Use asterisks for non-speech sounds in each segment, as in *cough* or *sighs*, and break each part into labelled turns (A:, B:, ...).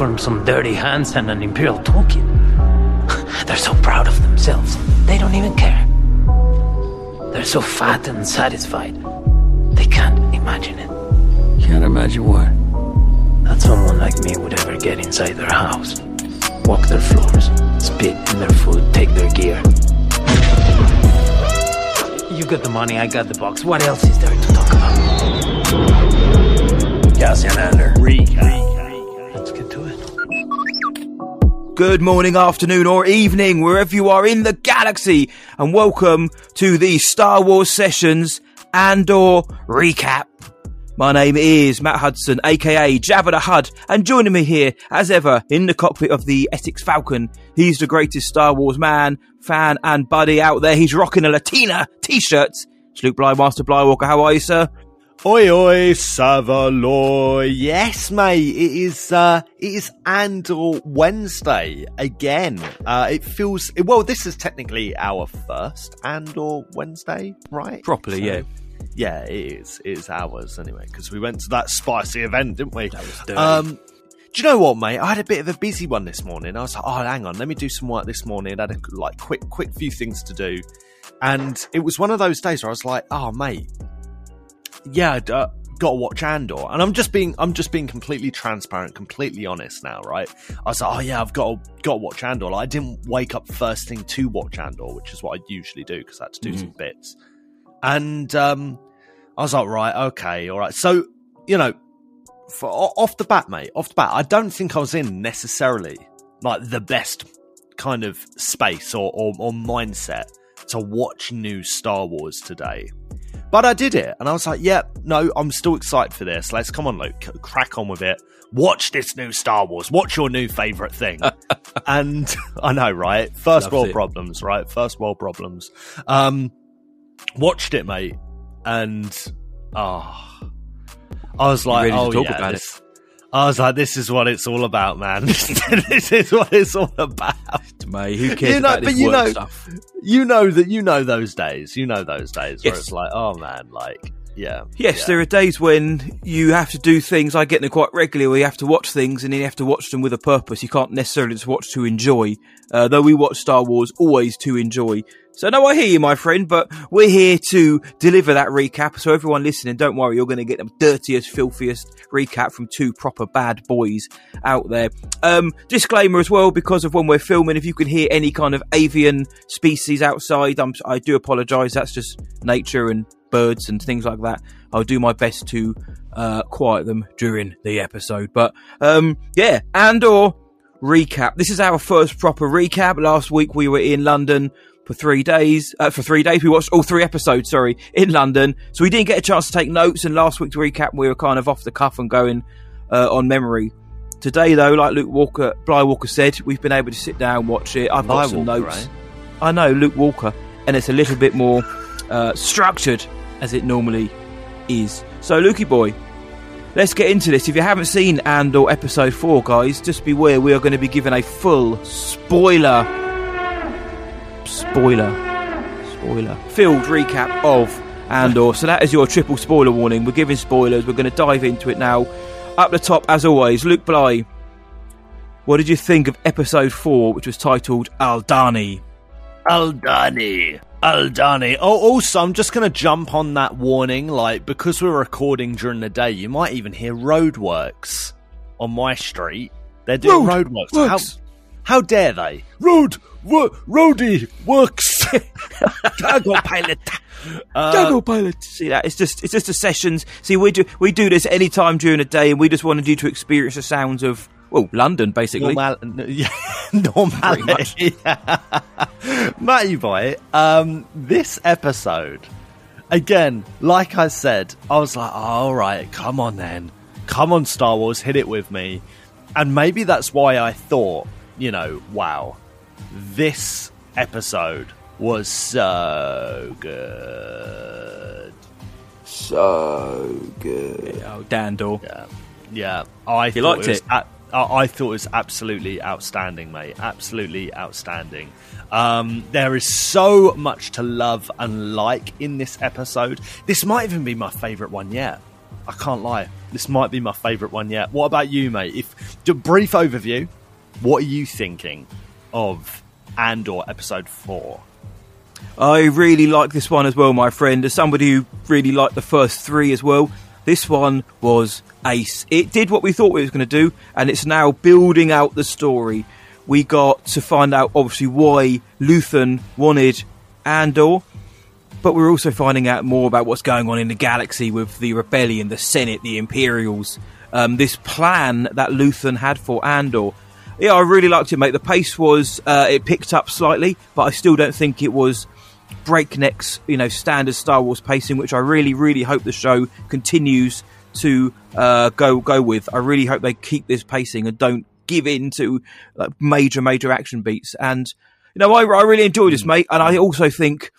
A: A uniform, some dirty hands, and an Imperial token. *laughs* They're so proud of themselves, they don't even care. They're so fat and satisfied, they can't imagine it.
B: Can't imagine what.
A: That someone like me would ever get inside their house, walk their floors, spit in their food, take their gear. You got the money, I got the box. What else is there to talk about?
B: Cassian Andor.
C: Good morning, afternoon, or evening, wherever you are in the galaxy, and welcome to the Star Wars Sessions Andor recap. My name is Matt Hudson, aka Jabba the Hud, and joining me here, as ever, in the cockpit of the Essex Falcon, he's the greatest Star Wars man, fan, and buddy out there. He's rocking a Latina t-shirt. It's Luke Bly, Master Blywalker. How are you, sir?
D: Oi oi Savaloy. Yes, mate. It is uh it is Andor Wednesday again. Uh it feels well, this is technically our first Andor Wednesday, right?
C: Properly,
D: So-
C: yeah.
D: Yeah, it is. It is ours anyway, because we went to that spicy event, didn't we?
C: That was dirty.
D: Um do you know what, mate? I had a bit of a busy one this morning. I was like, oh, hang on, let me do some work this morning. I had a like quick, quick few things to do, and it was one of those days where I was like, oh, mate, yeah, uh, got to watch Andor, and I'm just being, I'm just being completely transparent, completely honest now, right? I was like, oh yeah, I've got to, got to watch Andor. Like, I didn't wake up first thing to watch Andor, which is what I usually do because I had to do some bits, and um, I was like, right, okay, all right. So you know, for, off the bat, mate, off the bat, I don't think I was in necessarily like the best kind of space or, or, or mindset to watch new Star Wars today. But I did it, and I was like, "Yeah, no, I'm still excited for this. Let's come on, Luke, crack on with it. Watch this new Star Wars. Watch your new favorite thing." *laughs* and *laughs* I know, right? First
C: Loves
D: world
C: it.
D: problems, right? First world problems. Um, watched it, mate, and ah, I was like, "Oh
C: talk
D: yeah,
C: about
D: this- I was like, "This is what it's all about, man. *laughs* this is what it's all about."
C: Mate, who cares
D: You know-
C: about
D: but
C: this
D: you
C: work
D: know-
C: stuff?
D: you know that you know those days. You know those days where it's like, oh man, like yeah,
C: Yes,
D: yeah.
C: there are days when you have to do things. I get them quite regularly where you have to watch things and then you have to watch them with a purpose. You can't necessarily just watch to enjoy. Uh, though we watch Star Wars always to enjoy. So no, I hear you, my friend, but we're here to deliver that recap. So everyone listening, don't worry, you're going to get the dirtiest, filthiest recap from two proper bad boys out there. Um, disclaimer as well, because of when we're filming, if you can hear any kind of avian species outside, I'm, I do apologise. That's just nature and birds and things like that. I'll do my best to uh, quiet them during the episode. But um, yeah, and or recap. This is our first proper recap. Last week we were in London for three days. Uh, for three days, we watched all three episodes. Sorry, in London, so we didn't get a chance to take notes. And last week's recap, we were kind of off the cuff and going uh, on memory. Today, though, like Luke Walker, Bly Walker said, we've been able to sit down and watch it. I've got some
D: Walker,
C: notes.
D: eh?
C: I know Luke Walker, and it's a little bit more uh, structured as it normally is. So, Lukey boy, let's get into this. If you haven't seen Andor episode four, guys, just beware. We are going to be given a full spoiler, spoiler, spoiler filled recap of Andor. So that is your triple spoiler warning. We're giving spoilers. We're going to dive into it now. Up the top, as always, Luke Bly. What did you think of episode four, which was titled Aldhani?
D: Aldhani. Aldhani. Oh, also, I'm just going to jump on that warning. Like, because we're recording during the day, you might even hear roadworks on my street. They're doing
C: Road
D: roadworks.
C: works.
D: How, dare they? Road, wo- roadie works. *laughs* Cargo pilot. Uh,
C: Jungle Pilot. See that? It's just it's just the sessions. See, we do we do this any time during the day, and we just wanted you to experience the sounds of well, London, basically.
D: Normal, *laughs* yeah, normality. Matty *laughs* boy, um, this episode, again, like I said, I was like, all right, come on then. Come on, Star Wars, hit it with me. And maybe that's why I thought, you know, wow, this episode was so good.
C: So good. Oh, Dandor.
D: Yeah. Yeah. I
C: You
D: thought
C: liked
D: was
C: it?
D: a- I, I thought it was absolutely outstanding, mate. Absolutely outstanding. Um, there is so much to love and like in this episode. This might even be my favourite one yet. I can't lie. This might be my favourite one yet. What about you, mate? If a brief overview, what are you thinking of Andor episode four?
C: I really like this one as well, my friend. As somebody who really liked the first three as well, this one was ace. It did what we thought it was going to do, and it's now building out the story. We got to find out, obviously, why Luthen wanted Andor, but we're also finding out more about what's going on in the galaxy with the rebellion, the Senate, the Imperials. Um, this plan that Luthen had for Andor. Yeah, I really liked it, mate. The pace was uh, it picked up slightly, but I still don't think it was breakneck's you know, standard Star Wars pacing, which I really, really hope the show continues to uh, go go with. I really hope they keep this pacing and don't give in to like, major, major action beats. And you know, I, I really enjoyed this, mate. And I also think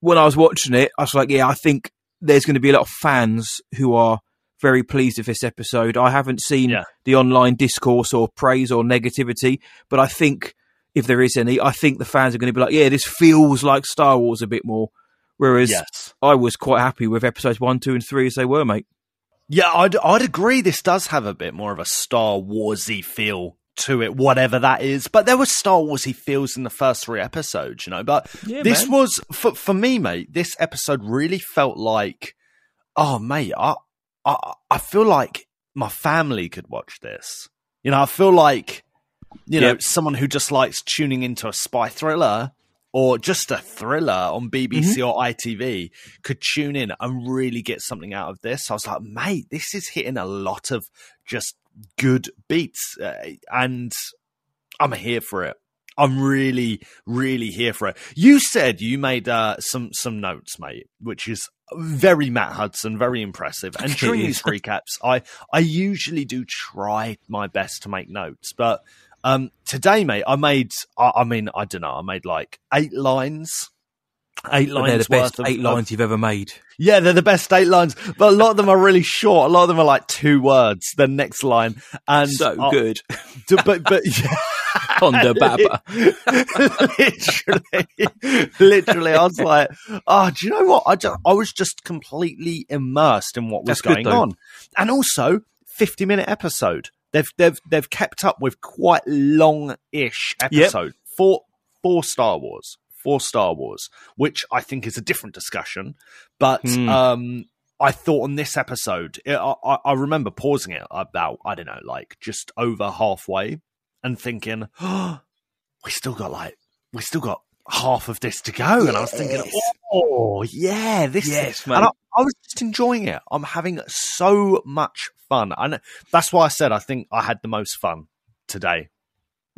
C: when I was watching it, I was like, yeah, I think there's going to be a lot of fans who are very pleased with this episode. I haven't seen
D: Yeah.
C: the online discourse or praise or negativity, but I think if there is any, I think the fans are going to be like, yeah, this feels like Star Wars a bit more. Whereas
D: Yes.
C: I was quite happy with episodes one, two, and three as they were, mate.
D: Yeah, I'd I'd agree. This does have a bit more of a Star Warsy feel to it, whatever that is. But there was Star Warsy feels in the first three episodes, you know. But
C: Yeah,
D: this
C: man.
D: was for for me, mate. This episode really felt like, oh, mate, I I I feel like my family could watch this. You know, I feel like you know
C: Yep.
D: someone who just likes tuning into a spy thriller. Or just a thriller on BBC
C: Mm-hmm.
D: or ITV could tune in and really get something out of this. I was like, mate, this is hitting a lot of just good beats, uh, and I'm here for it. I'm really, really here for it. You said you made uh, some some notes, mate, which is very Matt Hudson, very impressive. And during these recaps, I I usually do try my best to make notes, but um, today, mate, I made. I, I mean, I don't know. I made like eight lines. Eight
C: But they're
D: lines
C: the best
D: of
C: eight
D: of-
C: lines you've ever made.
D: yeah, they're the best eight lines, but a lot of them are really short. A lot of them are like two words. The next line, and
C: So good.
D: but but *laughs* yeah.
C: Honda *laughs* Baba.
D: literally, literally, I was like, "Oh, do you know what? I just, I was just completely immersed in what was
C: That's
D: going on, and also fifty minute episode. They've they've they've kept up with quite long ish episode for for Star Wars for Star Wars, which I think is a different discussion. But
C: Hmm.
D: um, I thought on this episode, it, I I remember pausing it about I don't know, like just over halfway, and thinking, oh, we still got like we still got half of this to go, and I was thinking, oh yeah, this
C: Yes,
D: is,
C: mate.
D: and I, I was just enjoying it. I'm having so much fun, and that's why I said I think I had the most fun today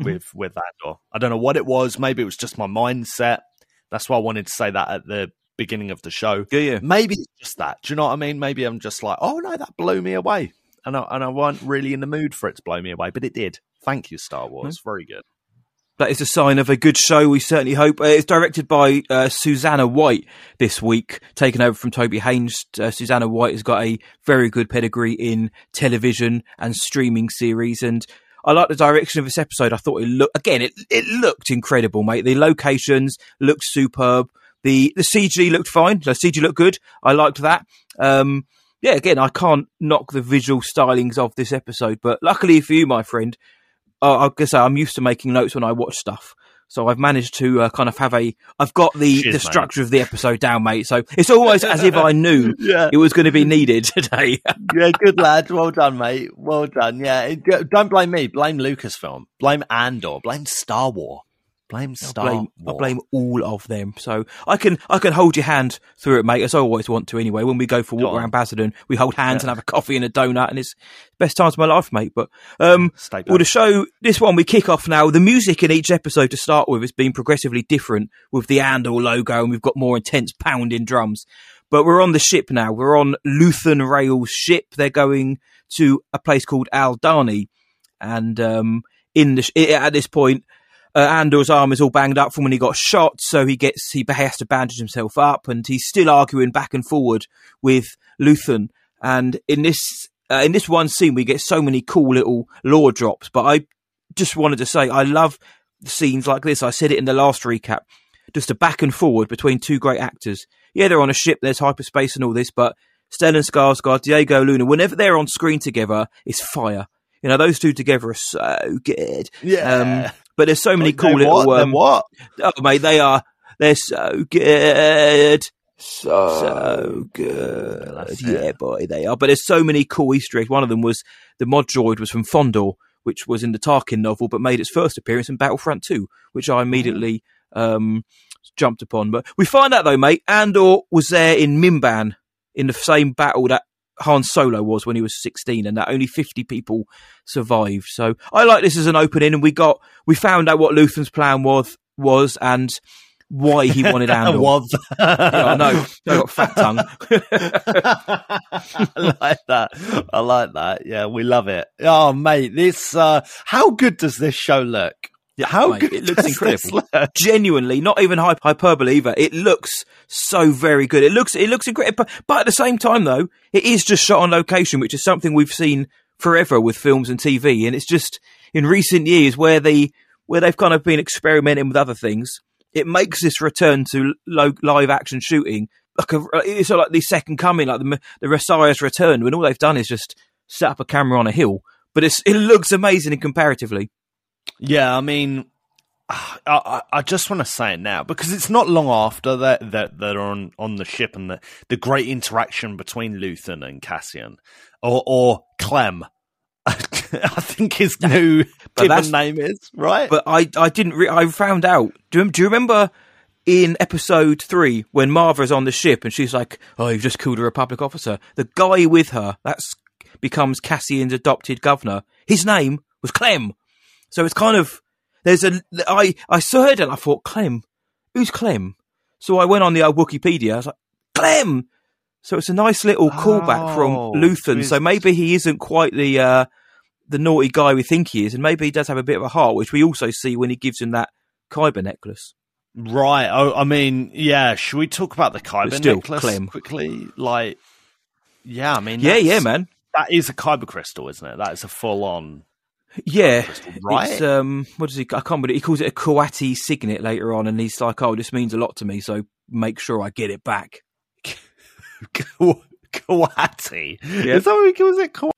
C: Mm-hmm.
D: with that Andor. I don't know what it was. Maybe it was just my mindset. That's why I wanted to say that at the beginning of the show.
C: Yeah, yeah.
D: Maybe it's just that. Do you know what I mean? Maybe I'm just like, oh no, that blew me away, and I, and I wasn't really in the mood for it to blow me away, but it did. Thank you, Star Wars.
C: Hmm.
D: Very good.
C: That is a sign of a good show. We certainly hope. Uh, it's directed by uh, Susanna White this week, taken over from Toby Haynes. Uh, Susanna White has got a very good pedigree in television and streaming series, and I like the direction of this episode. I thought it looked again. It it looked incredible, mate. The locations looked superb. The the CG looked fine. The CG looked good. I liked that. Um, yeah, again, I can't knock the visual stylings of this episode, but luckily for you, my friend, uh, I guess I'm used to making notes when I watch stuff. So I've managed to uh, kind of have a. I've got the,
D: Cheers,
C: the
D: mate.
C: structure of the episode down, mate. So it's almost as if I knew *laughs*
D: Yeah,
C: it was going to be needed *laughs* today.
D: yeah, good lad. Well done, mate. Well done. Yeah, don't blame me. Blame Lucasfilm. Blame Andor. Blame Star Wars. Blame
C: I
D: Star
C: blame, I
D: Wars.
C: blame all of them. So I can I can hold your hand through it, mate, as I always want to anyway. When we go for a walk around Basildon, we hold hands
D: Yeah.
C: and have a coffee and a donut, and it's best times of my life, mate. But um,
D: Stay
C: Well, the show, this one, we kick off now. The music in each episode to start with has been progressively different with the Andor logo, and we've got more intense pounding drums. But we're on the ship now. We're on Luthen Rael's ship. They're going to a place called Aldhani. And um, in the sh- at this point, uh, Andor's arm is all banged up from when he got shot, so he gets he has to bandage himself up, and he's still arguing back and forward with Luthen. And in this uh, in this one scene, we get so many cool little lore drops. But I just wanted to say, I love scenes like this. I said it in the last recap. Just a back and forward between two great actors. Yeah, they're on a ship. There's hyperspace and all this, but Stellan Skarsgård, Diego Luna, whenever they're on screen together, it's fire. You know, those two together are so good.
D: Yeah.
C: Um, but there's so many
D: Like,
C: cool little.
D: what?
C: Um,
D: what?
C: oh, mate, they are. They're so good. So, good. Yeah,
D: it.
C: boy, they are. But there's so many cool Easter eggs. One of them was the mod droid was from Fondor, which was in the Tarkin novel, but made its first appearance in Battlefront 2, which I immediately um, jumped upon. But we find out, though, mate, Andor was there in Mimban in the same battle that Han Solo was when he was 16, and that only 50 people survived. So I like this as an opening, and we got we found out what Luthen's plan was was and why he wanted *laughs* Andor.
D: Was. *laughs*
C: Yeah, I know. I got fat tongue. *laughs*
D: I like that. I like that. Yeah, we love it. Oh, mate, this. Uh, how good does this show look?
C: Yeah,
D: How
C: mate,
D: good
C: it *laughs* looks incredible. Genuinely, not even hy- hyperbole either. It looks so very good. It looks it looks incredible, but, at the same time, though, it is just shot on location, which is something we've seen forever with films and TV. And it's just in recent years where they where they've kind of been experimenting with other things. It makes this return to lo- live action shooting like a it's sort of like the second coming, like the the Messiah's return, when all they've done is just set up a camera on a hill. But it's it looks amazing and comparatively.
D: Yeah, I mean, I, I, I just want to say it now because it's not long after that that they're on on the ship and the the great interaction between Luthen and Cassian, or or Clem. *laughs* I think his new given name is right.
C: but I I didn't. Re- I found out. Do you, do you remember in episode three when Maarva's on the ship and she's like, "Oh, you've just killed a Republic officer." The guy with her that's becomes Cassian's adopted governor. His name was Clem. So it's kind of there's a I I saw it and I thought Clem, who's Clem? So I went on the old Wikipedia. I was like Clem. So it's a nice little callback from
D: Oh,
C: Luthen. So maybe he isn't quite the uh, the naughty guy we think he is, and maybe he does have a bit of a heart, which we also see when he gives him that Kyber necklace.
D: Right. Oh, I mean, yeah. Should we talk about the Kyber
C: still,
D: necklace
C: Clem.
D: quickly? Like, yeah. I mean,
C: Yeah, yeah, man.
D: That is a Kyber crystal, isn't it? That is a full on.
C: Yeah,
D: right?
C: It's, um, what does he? I can't believe he calls it a Kuwaiti signet later on, and he's like, "Oh, this means a lot to me, so make sure I get it back." *laughs*
D: Kuwaiti.
C: Yeah.
D: Is that what he calls it? Kuati?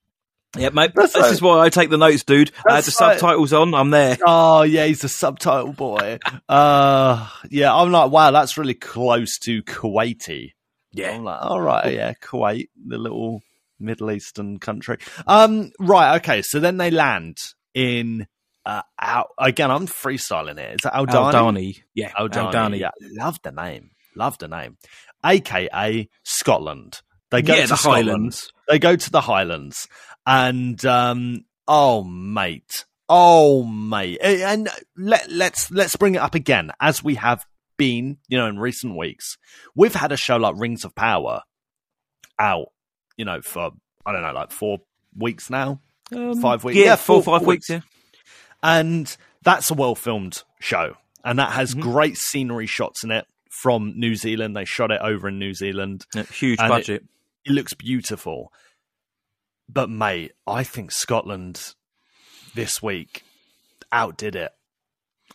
C: Yeah, mate.
D: That's
C: this is why I take the notes, dude. I had the subtitles on. I'm there.
D: Oh yeah, he's a subtitle boy. uh yeah, I'm like, wow, that's really close to Kuwaiti. Yeah. I'm like, all right, yeah, Kuwait, the little Middle Eastern country. Um, right, okay, so then they land in uh Al- again, I'm freestyling it. it. Is that Aldhani?
C: Aldhani. Yeah,
D: Aldhani.
C: Aldhani.
D: Yeah, love the name. Love the name. AKA Scotland. They go
C: Yeah,
D: to
C: the
D: Scotland.
C: Highlands.
D: They go to the Highlands, and um, oh mate, oh mate, and let let's let's bring it up again as we have been, you know, in recent weeks. We've had a show like Rings of Power out, you know, for I don't know, like four weeks now,
C: Um,
D: five weeks,
C: Yeah, four, five weeks. Yeah.
D: and that's a well filmed show, and that has
C: Mhm.
D: great scenery shots in it from New Zealand. They shot it over in New Zealand.
C: Yeah, huge
D: And it-
C: budget.
D: It looks beautiful. But mate, I think Scotland this week outdid it.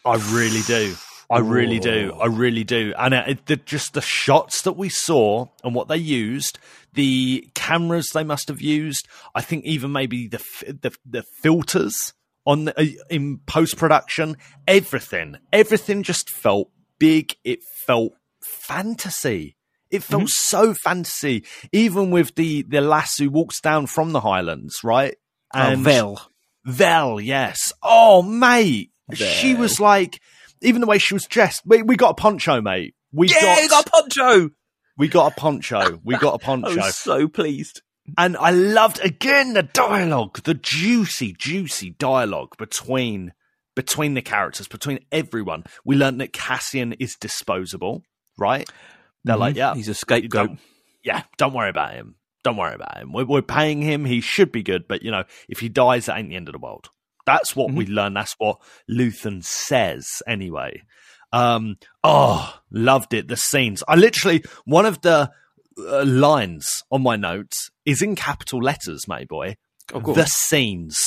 D: I really do. I really do. I really do. And it, it- the, just the shots that we saw and what they used, the cameras they must have used. I think even maybe the the, the filters on the, uh, in post production, everything, everything just felt big. It felt fantasy. It felt so fantasy, even with the the lass who walks down from the Highlands, right?
C: oh, Vel.
D: Vel, yes. Oh, mate, she was like, even the way she was dressed. We, we got a poncho, mate. We
C: Yeah,
D: got,
C: you got a poncho.
D: we got a poncho. We got a *laughs* poncho,
C: was so pleased.
D: and I loved again the dialogue, the juicy, juicy dialogue between between the characters, between everyone. We learned that Cassian is disposable, right? They're like,
C: Mhm.
D: yeah,
C: he's a scapegoat.
D: don't- yeah, don't worry about him. Don't worry about him. We're, we're paying him. He should be good, but you know, if he dies, that ain't the end of the world. That's what we learn. That's what Luthen says, anyway. Um, oh, loved it. The scenes. I literally one of the uh, lines on my notes is in capital letters, mate boy.
C: Oh,
D: the scenes.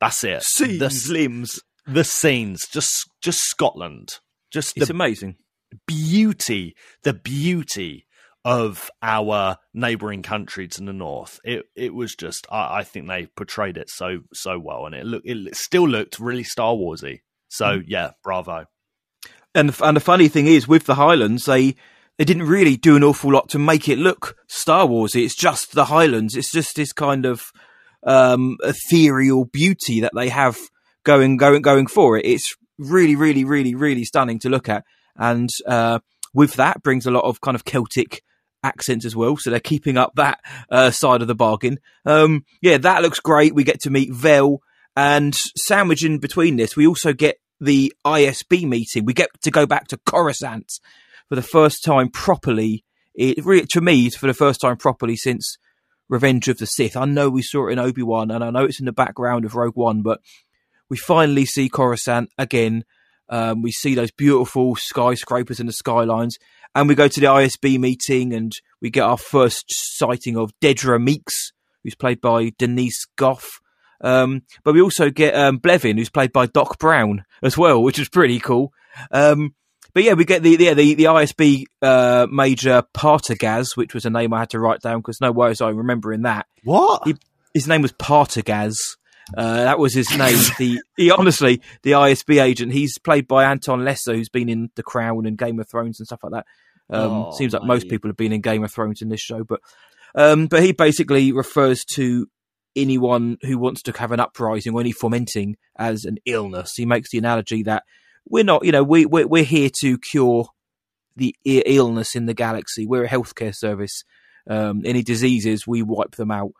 D: That's it.
C: Scenes,
D: The,
C: limbs.
D: the scenes. Just just Scotland. Just
C: It's
D: the
C: amazing.
D: beauty, the beauty of our neighbouring country to the north. It it was just I, I think they portrayed it so so well, and it look it still looked really Star Warsy. So yeah, bravo.
C: And and the funny thing is, with the Highlands, they they didn't really do an awful lot to make it look Star Warsy. It's just the Highlands. It's just this kind of um, ethereal beauty that they have going going going for it. It's really, really, really, really stunning to look at, and uh, with that brings a lot of kind of Celtic accents as well. So they're keeping up that uh, side of the bargain. Um, yeah, that looks great. We get to meet Vel, and sandwich in between this, we also get the ISB meeting. We get to go back to Coruscant for the first time properly. It really, to me, for the first time properly since Revenge of the Sith. I know we saw it in Obi Wan, and I know it's in the background of Rogue One, but we finally see Coruscant again. Um, we see those beautiful skyscrapers and the skylines, and we go to the ISB meeting, and we get our first sighting of Dedra Meeks, who's played by Denise Gough. Um, but we also get um, Blevin, who's played by Doc Brown as well, which is pretty cool. Um, but yeah, we get the yeah, the the ISB uh, Major Partagaz, which was a name I had to write down because no worries, I'm remembering that.
D: What?
C: He- His name was Partagaz. Uh, that was his name. the he honestly the ISB agent. He's played by Anton Lesser, who's been in The Crown and Game of Thrones and stuff like that. Um,
D: Oh,
C: seems like most people have been in Game of Thrones in this show, but um, but he basically refers to anyone who wants to have an uprising or any fomenting as an illness. He makes the analogy that we're not, you know, we we're, we're here to cure the illness in the galaxy. We're a healthcare service. Um, any diseases, we wipe them out.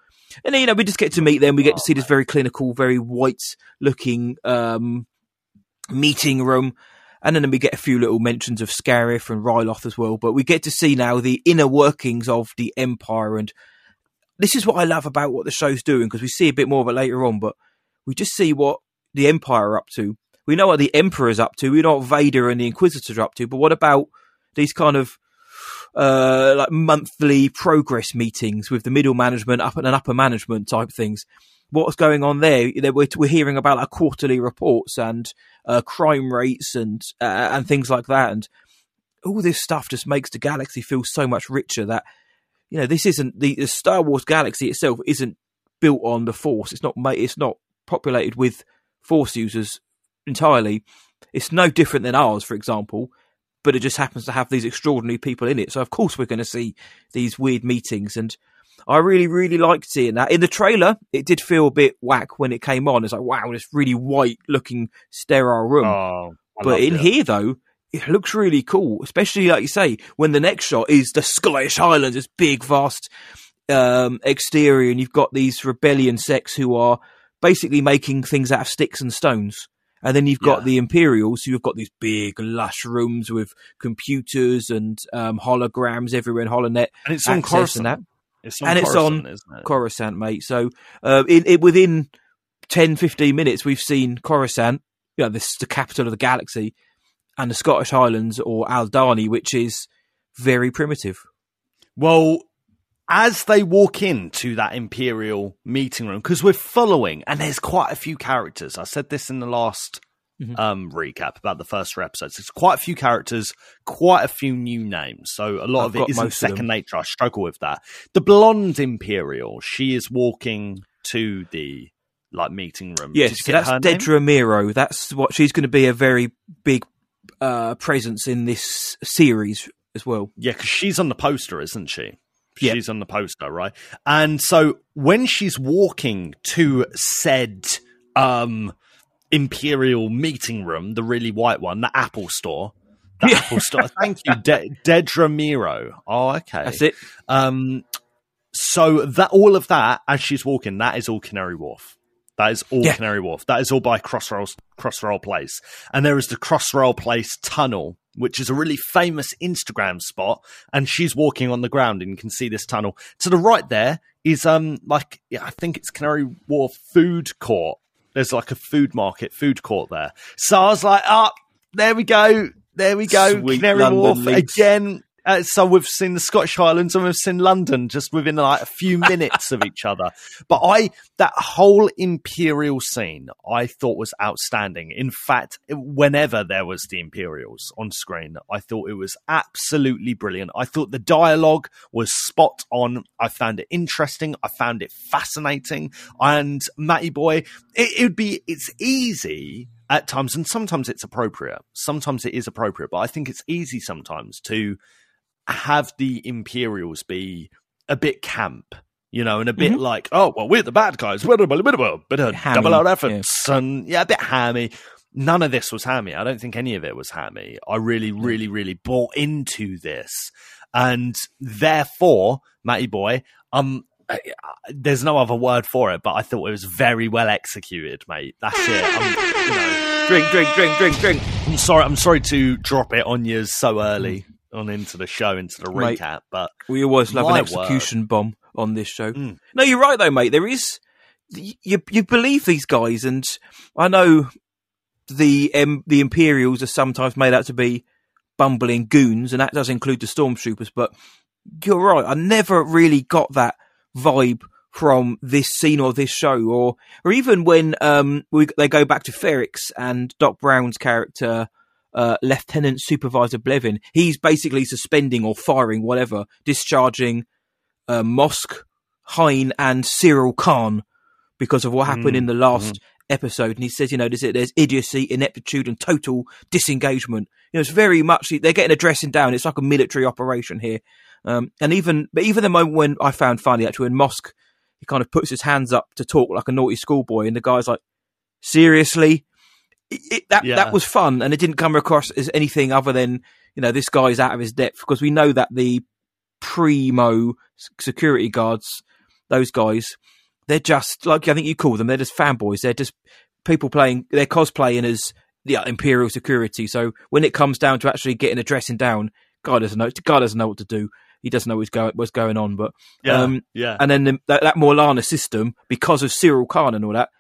C: And then, you know, we just get to meet them. We get to see this very clinical, very white looking um, meeting room. And then we get a few little mentions of Scarif and Ryloth as well. But we get to see now the inner workings of the Empire. And this is what I love about what the show's doing because we see a bit more of it later on. But we just see what the Empire are up to. We know what the Emperor's up to. We know what Vader and the Inquisitors are up to. But what about these kind of uh, like monthly progress meetings with the middle management, up and upper management type things? What's going on there? We're, hearing about like quarterly reports and uh, crime rates and uh, and things like that, and all this stuff just makes the galaxy feel so much richer. That you know, this isn't the, the Star Wars galaxy itself isn't built on the Force. It's not ma- it's not populated with Force users entirely. It's no different than ours, for example, but it just happens to have these extraordinary people in it. So of course we're going to see these weird meetings, and I really, really liked seeing that. In the trailer, it did feel a bit whack when it came on. It's like wow, this really white looking sterile room.
D: Oh,
C: but in
D: it.
C: here though. It looks really cool, especially like you say, when the next shot is the Scottish Highlands, this big, vast um, exterior, and you've got these rebellion sects who are basically making things out of sticks and stones. And then you've got
D: Yeah.
C: the Imperials, who have got these big, lush rooms with computers and um, holograms everywhere in HoloNet.
D: and it's on Coruscant.
C: and.
D: It's on
C: And it's
D: Coruscant,
C: on
D: it?
C: Coruscant, mate. So uh, in, in within 10, 15 minutes, we've seen Coruscant, you know, this the capital of the galaxy, and the Scottish Highlands or Aldhani, which is very primitive.
D: Well, as they walk into that Imperial meeting room, because we're following, and there's quite a few characters. I said this in the last
C: Mhm.
D: um, recap about the first three episodes. There's quite a few characters, quite a few new names. So a lot
C: I've
D: of it isn't second nature. I struggle with that. The blonde Imperial, she is walking to the like meeting room.
C: Yes, so that's? Dedra Meero. That's what she's going to be a very big uh, presence in this series as well.
D: Yeah, because she's on the poster, isn't she? She's on the poster, right? And so when she's walking to said um imperial meeting room, the really white one, the Apple store. The
C: Yeah.
D: Apple store. *laughs* Thank you, De- Dedra Meero. Oh, okay.
C: That's it.
D: Um, so that all of that as she's walking, that is all Canary Wharf. That is all
C: Yeah.
D: Canary Wharf. That is all by Crossrail Crossrail Place, and there is the Crossrail Place tunnel, which is a really famous Instagram spot. And she's walking on the ground, and you can see this tunnel. To the right there is um like yeah, I think it's Canary Wharf Food Court. There's like a food market, food court there. So I was like, ah, there we go, there we go,
C: Sweet
D: Canary
C: London
D: Wharf again Uh, so we've seen the Scottish Highlands and we've seen London just within like a few *laughs* minutes of each other. But I, that whole Imperial scene, I thought was outstanding. In fact, whenever there was the Imperials on screen, I thought it was absolutely brilliant. I thought the dialogue was spot on. I found it interesting. I found it fascinating. And Matty Boy, it, would be, it's easy at times, and sometimes it's appropriate. Sometimes it is appropriate, but I think it's easy sometimes to have the Imperials be a bit camp, you know, and a bit
C: Mhm.
D: like, oh, well, we're the bad guys, we're a bit, of a bit of
C: Hammy,
D: double out efforts, and yeah, a bit hammy. None of this was hammy. I don't think any of it was hammy. I really, really, really bought into this, and therefore, Matty boy, um. There's no other word for it, but I thought it was very well executed, mate. That's it. I'm, you know,
C: Drink, drink, drink, drink, drink.
D: I'm sorry. I'm sorry to drop it on you so early on into the show, into the
C: Mate.
D: recap. But
C: We always love an execution bomb on this show.
D: Mm.
C: No, you're right though, mate. There is you you believe these guys, and I know the um, the Imperials are sometimes made out to be bumbling goons, and that does include the stormtroopers. But you're right. I never really got that vibe from this scene or this show, or or even when um we, they go back to Ferrix and Doc Brown's character. Uh, Lieutenant Supervisor Blevin, he's basically suspending or firing whatever, discharging uh, Mosk, Hein, and Syril Karn because of what happened
D: Mm,
C: in the last episode. And he says, you know, there's, there's idiocy, ineptitude, and total disengagement. You know, it's very much they're getting a dressing down. It's like a military operation here. Um, and even, but even the moment when I found funny actually when Mosk he kind of puts his hands up to talk like a naughty schoolboy, and the guy's like, seriously. It, it- that
D: Yeah.
C: that was fun, and it didn't come across as anything other than you know this guy's out of his depth because we know that the primo security guards, those guys, they're just like I think you call them. They're just fanboys. They're just people playing. They're cosplaying as yeah, imperial security. So when it comes down to actually getting a dressing down, God doesn't know. God doesn't know what to do. He doesn't know what's going what's going on. But
D: yeah,
C: Um,
D: yeah,
C: and then the, that, that Morlana system, because of Syril Karn and all that,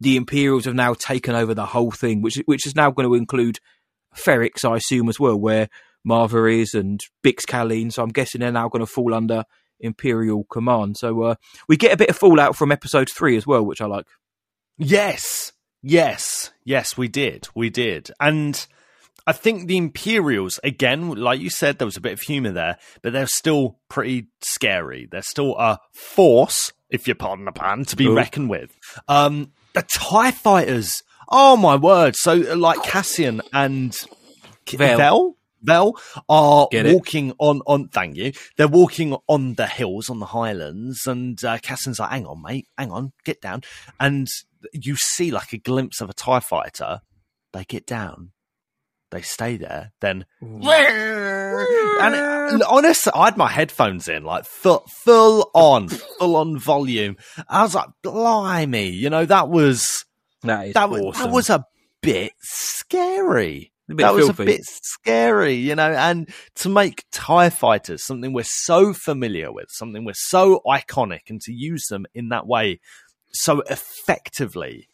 C: the Imperials have now taken over the whole thing, which which is now going to include Ferrix, I assume, as well, where Maarva is and Bix Caleen. So I'm guessing they're now going to fall under Imperial command. So uh, we get a bit of fallout from episode three as well, which I like.
D: yes, yes, yes. We did, we did, and I think the Imperials again, like you said, there was a bit of humor there, but they're still pretty scary. They're still a force, if you pardon the pun, to be
C: Ooh.
D: reckoned with. Um, the Tie Fighters. Oh my word! So uh, like Cassian and
C: Vel.
D: Vel, Vel are walking on on. Thank you. They're walking on the hills on the highlands, and uh, Cassian's like, "Hang on, mate, hang on, get down." And you see like a glimpse of a Tie Fighter. They get down. They stay there. Then and honestly, I had my headphones in, like full, full on, full on volume. I was like, "Blimey!" You know that was
C: That
D: that was
C: awesome.
D: that was a bit scary.
C: A bit
D: that was a bit scary, you know. And to make Tie Fighters something we're so familiar with, something we're so iconic, and to use them in that way so effectively,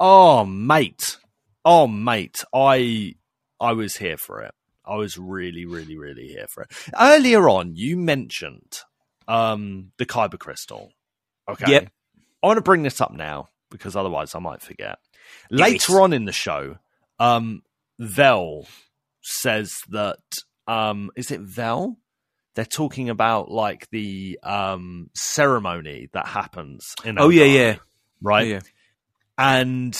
D: oh mate, oh mate, I I was here for it. I was really, really, really here for it. Earlier on, you mentioned um the Kyber crystal. Okay.
C: Yep.
D: I want to bring this up now because otherwise I might forget.
C: Yes.
D: Later on in the show, um, Vel says that um, is it Vel? They're talking about like the um ceremony that happens in
C: Oh yeah, yeah,
D: right
C: yeah.
D: and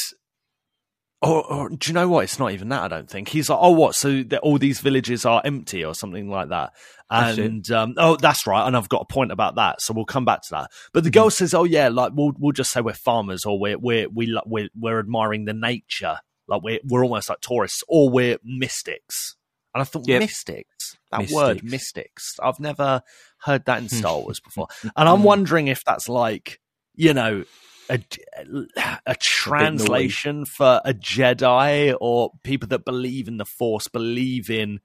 D: or, or do you know what? It's not even that. I don't think he's like, oh, what? So that all these villages are empty or something like that. And um, oh, that's right. And I've got a point about that, so we'll come back to that. But the girl says, oh yeah, like we'll we'll just say we're farmers or we're we're we we're we're admiring the nature, like we're we're almost like tourists or we're mystics. And I thought
C: Yep.
D: mystics, that word
C: Mystics.
D: mystics. I've never heard that in Star Wars before, *laughs* and I'm wondering if that's like you know a, a translation for a Jedi or people that believe in the Force, believe in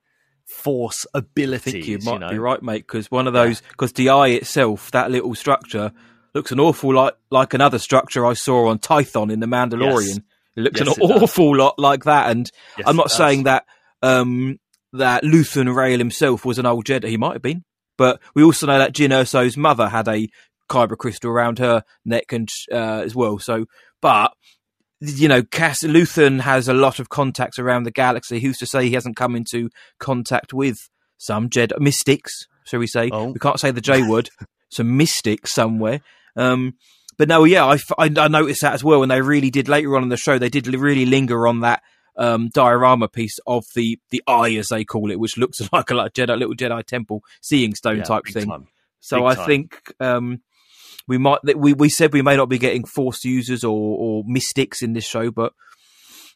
D: Force
C: I think you might
D: know?
C: be right, mate. Because one of those, because the eye itself, that little structure, looks an awful lot like another structure I saw on Tython in the Mandalorian.
D: Yes.
C: It looks
D: Yes,
C: an
D: it does.
C: awful lot like that. And
D: Yes,
C: I'm not saying that um, that Luthen Rael himself was an old Jedi. He might have been, but we also know that Jyn Erso's mother had a kyber crystal around her neck and uh, as well. So, but you know, Cass Luthen has a lot of contacts around the galaxy. Who's to say he hasn't come into contact with some Jedi mystics? Shall we say?
D: Oh.
C: We can't say the J word. *laughs* some mystics somewhere. Um, but no, yeah, I, I, I noticed that as well. And they really did later on in the show. They did really linger on that um, diorama piece of the the eye, as they call it, which looks *laughs* like a like Jedi little Jedi temple seeing stone
D: Yeah,
C: type thing.
D: time.
C: So
D: Big
C: I
D: time.
C: think um, we might we we said we may not be getting force users or, or mystics in this show, but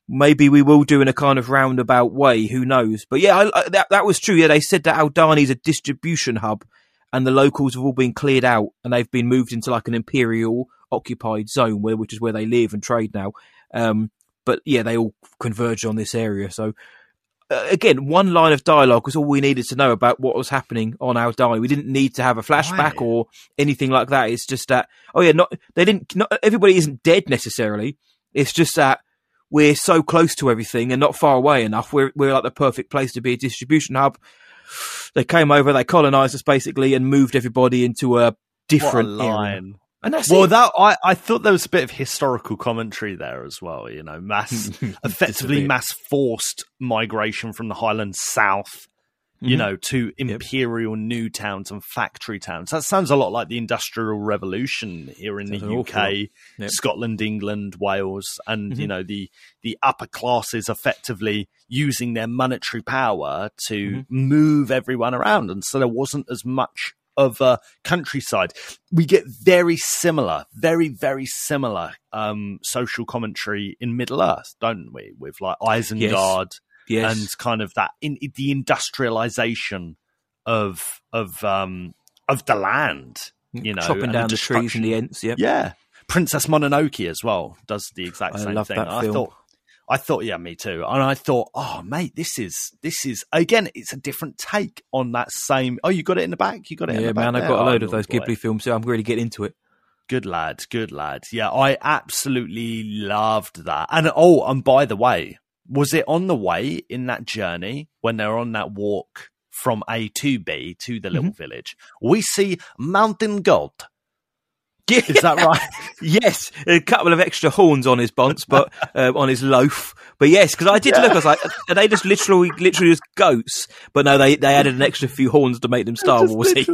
C: maybe we will do in a kind of roundabout way. Who knows? But yeah, I, I, that that was true. Yeah, they said that Aldhani's a distribution hub, and the locals have all been cleared out, and they've been moved into like an imperial occupied zone, where which is where they live and trade now. Um, but yeah, they all converge on this area. So Uh, again, one line of dialogue was all we needed to know about what was happening on Aldhani. We didn't need to have a flashback
D: Right.
C: or anything like that. It's just that oh yeah, not they didn't. Not everybody isn't dead necessarily. It's just that we're so close to everything and not far away enough. We're we're like the perfect place to be a distribution hub. They came over, they colonized us basically, and moved everybody into a
D: What a
C: different area.
D: Line.
C: And that's
D: Well,
C: it.
D: that I, I thought there was a bit of historical commentary there as well. You know, mass *laughs* effectively mass forced migration from the Highlands south. You
C: Mhm.
D: know, to imperial new towns and factory towns. That sounds a lot like the Industrial Revolution here in
C: Sounds
D: the
C: an awful lot.
D: UK,
C: Yep.
D: Scotland, England, Wales, and you
C: Mhm.
D: know the the upper classes effectively using their monetary power to
C: Mhm.
D: move everyone around, and so there wasn't as much of a countryside. We get very similar, very very similar um, social commentary in Middle Earth, don't we? With like Isengard
C: yes.
D: and kind of that in the industrialization of of um of the land. You know,
C: chopping down the, trees and the ents. Yep.
D: Yeah, Princess Mononoke as well does the exact
C: I
D: same
C: love
D: thing.
C: that
D: I
C: film.
D: thought, I thought, yeah, me too. And I thought, oh, mate, this is this is again, it's a different take on that same. Oh, you got it in the back. You got it. in
C: Yeah,
D: the back
C: man, I've got a
D: Oh,
C: load of those
D: boy.
C: Ghibli films, so I'm really getting into it.
D: Good lad, good lad. Yeah, I absolutely loved that. And oh, and by the way, was it on the way in that journey when they're on that walk from A to B to the mm-hmm. little village? We see Mountain Goat. *laughs* Is that right? *laughs*
C: yes, a couple of extra horns on his bonce, but *laughs* uh, on his loaf. But yes, because I did look, I was like, are they just literally, literally just goats? But no, they they added an extra few horns to make them Star Warsy.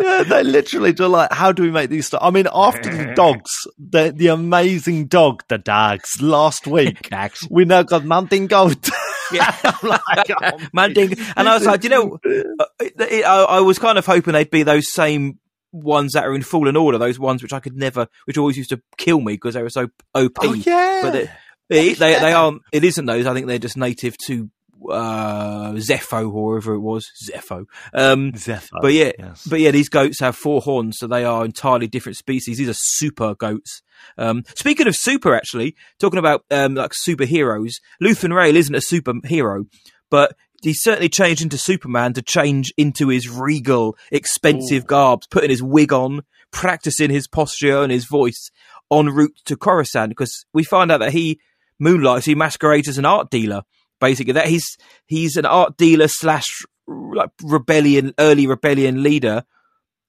D: yeah, they literally do like, how do we make these? St-? I mean, after the dogs, the the amazing dog, the dogs, last week,
C: Dags.
D: we now got Mountain Goat.
C: Yeah.
D: Like, oh,
C: Man, and I was like, you know, uh, I, I was kind of hoping they'd be those same ones that are in Fallen Order, those ones which I could never, which always used to kill me because they were so OP.
D: oh yeah,
C: But they, they, they, they aren't, it isn't those. I think they're just native to uh, Zepho or wherever it was. Zepho. Um,
D: Zephyr.
C: but yeah,
D: yes.
C: but yeah, these goats have four horns, so they are entirely different species. These are super goats. Um, speaking of super, actually, talking about um, like superheroes, Luthen Rael isn't a superhero, but he's certainly changed into Superman to change into his regal, expensive garbs, putting his wig on, practicing his posture and his voice en route to Coruscant, because we find out that he moonlights, he masquerades as an art dealer. Basically, that he's he's an art dealer slash like rebellion, early rebellion leader,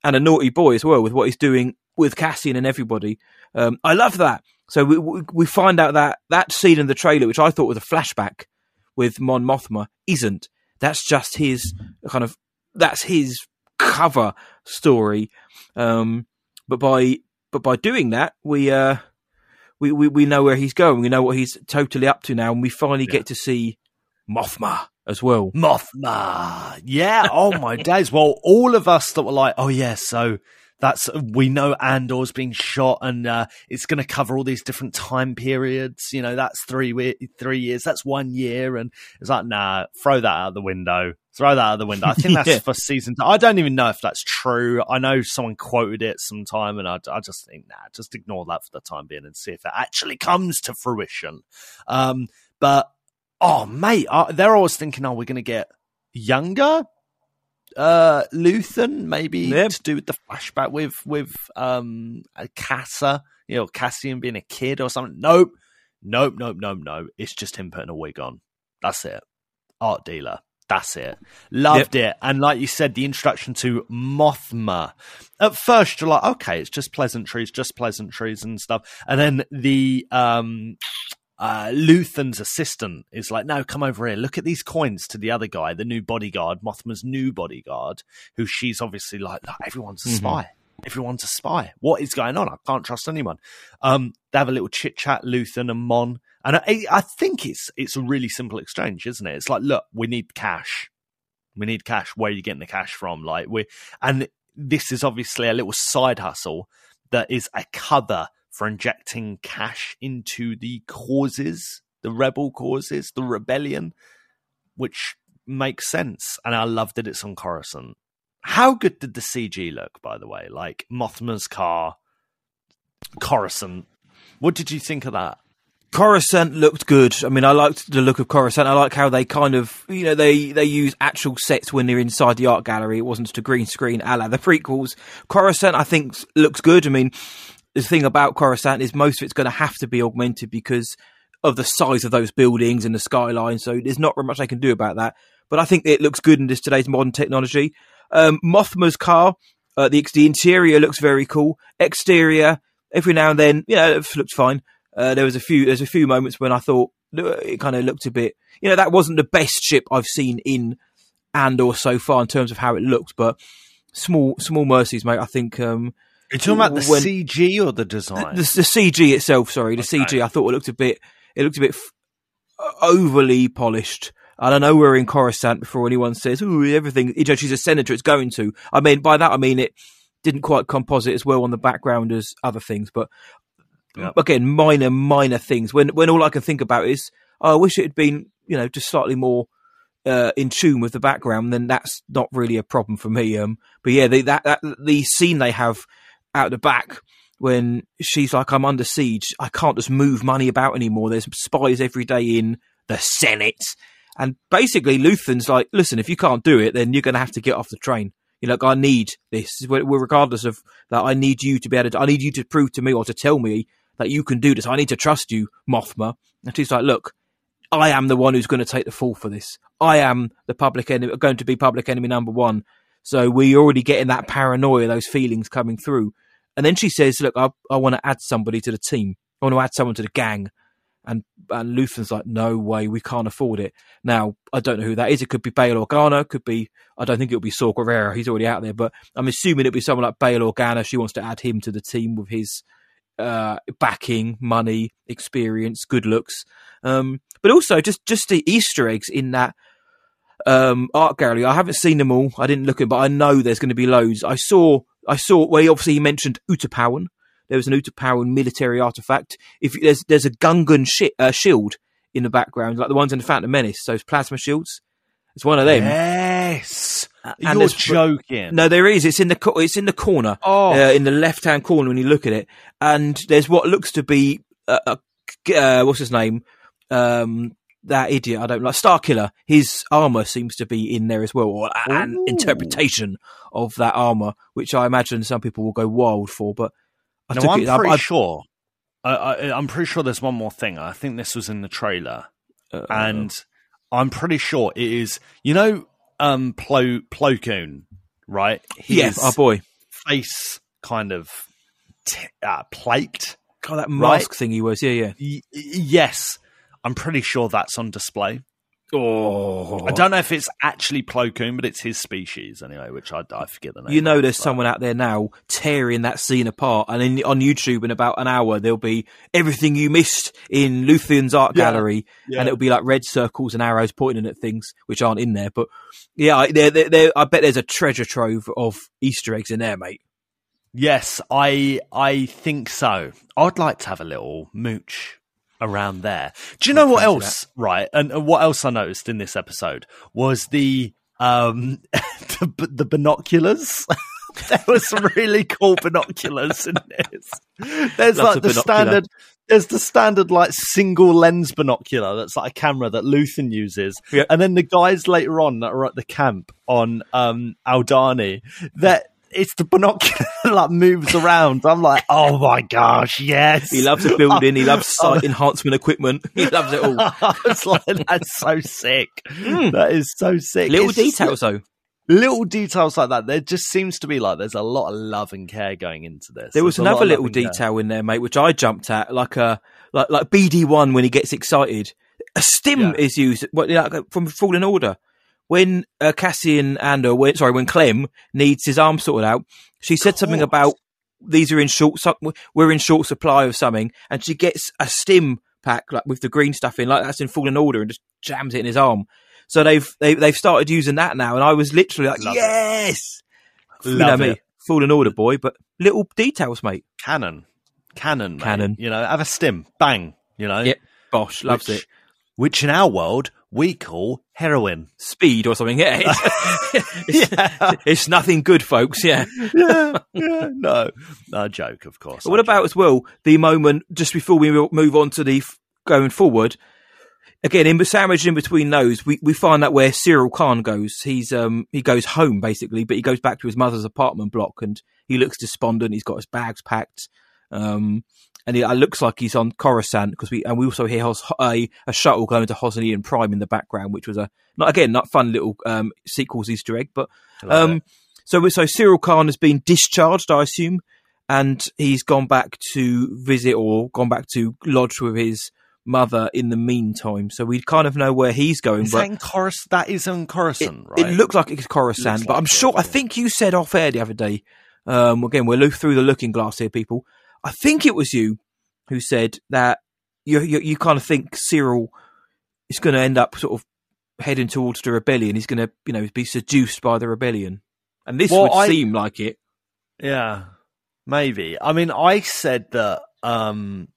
C: and a naughty boy as well with what he's doing with Cassian and everybody. Um, I love that. So we we we find out that that scene in the trailer, which I thought was a flashback with Mon Mothma, isn't. That's just his kind of that's his cover story. Um, but by but by doing that, we uh we, we we know where he's going. We know what he's totally up to now, and we finally
D: Yeah.
C: get to see Mothma as well.
D: Mothma. Yeah. Oh my *laughs* days. Well, all of us that were like, oh yeah, so that's we know Andor's been shot and uh, it's going to cover all these different time periods. You know, that's three we- three years. That's one year, and it's like, nah, throw that out the window. Throw that out the window. I think *laughs* that's
C: Yeah.
D: for season. Two. I don't even know if that's true. I know someone quoted it sometime, and I, I just think, nah, just ignore that for the time being and see if it actually comes to fruition. Um, but oh, mate, uh, they're always thinking, oh, we're going to get younger uh Luthen maybe
C: Yep.
D: to do with the flashback with with um Cassa, you know, Cassian being a kid or something. Nope. Nope, nope, nope, no. It's just him putting a wig on. That's it. Art dealer. That's it. Loved it. And like you said, the introduction to Mothma. At first, you're like, okay, it's just pleasantries, just pleasantries and stuff. And then the um, uh, Luthen's assistant is like, no, come over here. Look at these coins to the other guy, the new bodyguard, Mothma's new bodyguard, who she's obviously like, everyone's a
C: Mhm.
D: spy. Everyone's a spy. What is going on? I can't trust anyone. Um, they have a little chit chat, Luthen and Mon, and I, I think it's it's a really simple exchange, isn't it? It's like, look, we need cash. We need cash. Where are you getting the cash from? Like we, and this is obviously a little side hustle that is a cover for injecting cash into the causes, the rebel causes, the rebellion, which makes sense. And I love that it's on Coruscant. How good did the CG look, by the way? Like Mothma's car, Coruscant. What did you think of that?
C: Coruscant looked good. I mean, I liked the look of Coruscant. I like how they kind of, you know, they they use actual sets when they're inside the art gallery. It wasn't just a green screen, a la the prequels. Coruscant, I think, looks good. I mean, the thing about Coruscant is most of it's going to have to be augmented because of the size of those buildings and the skyline. So there's not very much they can do about that. But I think it looks good in this today's modern technology. Um, Mothma's car, uh, the the interior looks very cool. Exterior, every now and then, you know, it looks fine. Uh, there was a few there's a few moments when I thought it kind of looked a bit, you know, that wasn't the best ship I've seen in Andor so far in terms of how it looked, but small small mercies, mate. I think um,
D: Are you talking about the
C: When-
D: CG or the
C: the,
D: design?
C: the, the CG itself, sorry, the
D: Okay.
C: CG, I thought it looked a bit, it looked a bit f- overly polished. And I know we're in Coruscant before anyone says, "Ooh, everything." You know, she's a senator. It's going to. I mean, by that I mean it didn't quite composite as well on the background as other things. But
D: Yep.
C: again, minor, minor things. When when all I can think about is, oh, I wish it had been, you know, just slightly more uh, in tune with the background. Then that's not really a problem for me. Um, but yeah, the, that, that the scene they have out the back when she's like, "I'm under siege. I can't just move money about anymore. There's spies every day in the Senate." And basically, Luthen's like, "Listen, if you can't do it, then you're going to have to get off the train." You know, like, I need this. We're- regardless of that, I need you to be able to. I need you to prove to me or to tell me that you can do this. I need to trust you, Mothma. And she's like, "Look, I am the one who's going to take the fall for this. I am the public enemy, going to be public enemy number one. So we're already getting that paranoia, those feelings coming through. And then she says, "Look, I, I want to add somebody to the team. I want to add someone to the gang." And and Luthen's like, "No way, we can't afford it." Now I don't know who that is. It could be Bail Organa. Could be. I don't think it'll be Saw Gerrera. He's already out there. But I'm assuming it'll be someone like Bail Organa. She wants to add him to the team with his uh, backing, money, experience, good looks, um, but also just just the Easter eggs in that um, art gallery. I haven't seen them all. I didn't look at, but I know there's going to be loads. I saw, I saw. Well, he obviously he mentioned Utapauan. There was an Utapauan military artifact. If there's there's a Gungan shi- uh, shield in the background, like the ones in the Phantom Menace, those plasma shields. It's one of them.
D: yes.
C: And
D: You're joking.
C: No, there is. It's in the co- it's in the corner
D: Oh.
C: uh, in the left hand corner when you look at it, and there's what looks to be a, a uh, what's his name, um, that idiot I don't like Starkiller. His armor seems to be in there as well, or a- an interpretation of that armor, which I imagine some people will go wild for. But I
D: No, I'm
C: it.
D: Pretty
C: I-
D: sure. I, I, I'm pretty sure there's one more thing. I think this was in the trailer,
C: uh,
D: and I'm pretty sure it is. You know, um, Plo Plo Koon, right? His
C: oh boy,
D: face kind of t- uh, plate.
C: God, that
D: Right.
C: mask thing he wears. Yeah, yeah.
D: Y- yes, I'm pretty sure that's on display.
C: Oh,
D: I don't know if it's actually Plo Koon, but it's his species anyway, which I, I forget the name.
C: You know, there's someone out there now tearing that scene apart, and in, on YouTube in about an hour there'll be everything you missed in Luthen's art
D: Yeah.
C: gallery,
D: Yeah.
C: and it'll be like red circles and arrows pointing at things which aren't in there. But yeah, I- there, there, there, I bet there's a treasure trove of Easter eggs in there, mate.
D: Yes, I I think so. I'd like to have a little mooch around there. Do you know what else? Right, and, and what else I noticed in this episode was the um *laughs* the, the binoculars. *laughs* there was some really cool binoculars in this. There's
C: Lots
D: like the
C: binocular.
D: standard. There's the standard like single lens binocular that's like a camera that Luthen uses,
C: Yeah.
D: and then the guys later on that are at the camp on um Aldhani that it's the binocular *laughs* that like moves around. I'm like, oh my gosh, yes.
C: He loves the building. He loves *laughs* sight enhancement equipment. *laughs* He loves it all.
D: it's like that's so sick. That is so sick.
C: Hmm. Little
D: It's
C: details though.
D: little details like that. There just seems to be like there's a lot of love and care going into this.
C: There was
D: There's
C: another little
D: and care.
C: detail in there, mate, which I jumped at, like a like like BD one when he gets excited. A stim
D: Yeah.
C: is used, what like, from Fallen Order. When uh, Cassian and uh, when, sorry, when Clem needs his arm sorted out, she said something about these are in short. We're in short supply of something, and she gets a stim pack like with the green stuff in, like that's in Fallen Order, and just jams it in his arm. So they've they, they've started using that now, and I was literally like,
D: Love it.
C: yes, you know
D: Love
C: me,
D: it.
C: Fallen Order boy, but little details, mate.
D: Cannon, cannon, mate.
C: Canon.
D: You know, have a stim, bang. You know,
C: Yep. Bosch loves
D: which,
C: it.
D: Which in our world we call heroin.
C: Speed or something. Yeah, *laughs* it's, it's,
D: yeah,
C: it's nothing good, folks. Yeah. *laughs*
D: yeah, yeah. No, no joke, of course.
C: What about as well the moment just before we move on to the f- going forward? Again, in sandwiched in between those, we, we find that where Syril Karn goes, he's um he goes home basically, but he goes back to his mother's apartment block and he looks despondent. He's got his bags packed, um, and it looks like he's on Coruscant because we and we also hear Hos, a, a shuttle going to Hosnian Prime in the background, which was a not again not fun little um sequels Easter egg, but um, so so Syril Karn has been discharged, I assume, and he's gone back to visit or gone back to lodge with his mother in the meantime. So we kind of know where he's going,
D: is
C: but
D: in Corus? That is in
C: it,
D: Coruscant,
C: it
D: right?
C: looks like it's Coruscant.
D: Looks
C: but
D: like
C: I'm
D: it,
C: sure. I think you said off air the other day. Um, again, we're look through the looking glass here, people. I think it was you who said that you you, you kind of think Syril is going to end up sort of heading towards the rebellion. He's going to you know be seduced by the rebellion, and this
D: Well,
C: would
D: I-
C: seem like it.
D: Yeah, maybe. I mean, I said that um,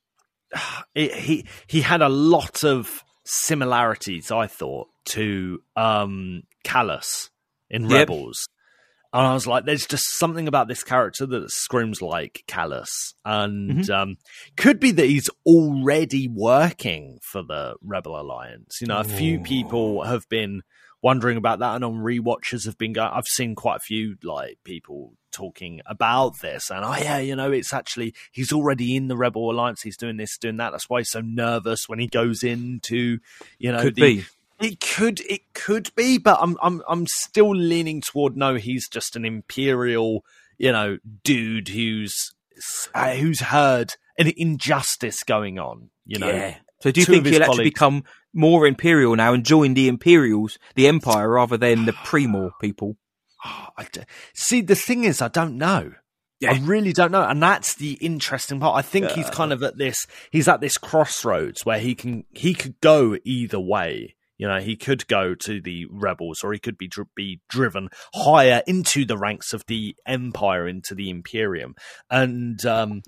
D: *sighs* it, he he had a lot of similarities. I thought to um, Kallus in
C: Yep.
D: Rebels, and I was like, "There's just something about this character that screams like Kallus," and um, could be that he's already working for the Rebel Alliance. You know, a few people have been wondering about that and on rewatches have been going i've seen quite a few like people talking about this. And oh yeah you know it's actually he's already in the rebel alliance. He's doing this doing that. That's why he's so nervous when he goes into you know
C: Could
D: the-
C: be.
D: It could it could be but i'm i'm i'm still leaning toward no he's just an imperial you know dude who's uh, who's heard an injustice going on you know
C: yeah. So do you
D: two
C: think he'll actually become more imperial now and join the Imperials, the Empire, rather than the *sighs* Pre-Mor people?
D: Oh, I d- see, the thing is, I don't know.
C: Yeah.
D: I really don't know, and that's the interesting part. I think he's kind of at this. He's at this crossroads where he can he could go either way. You know, he could go to the rebels, or he could be dri- be driven higher into the ranks of the empire, into the Imperium. And um,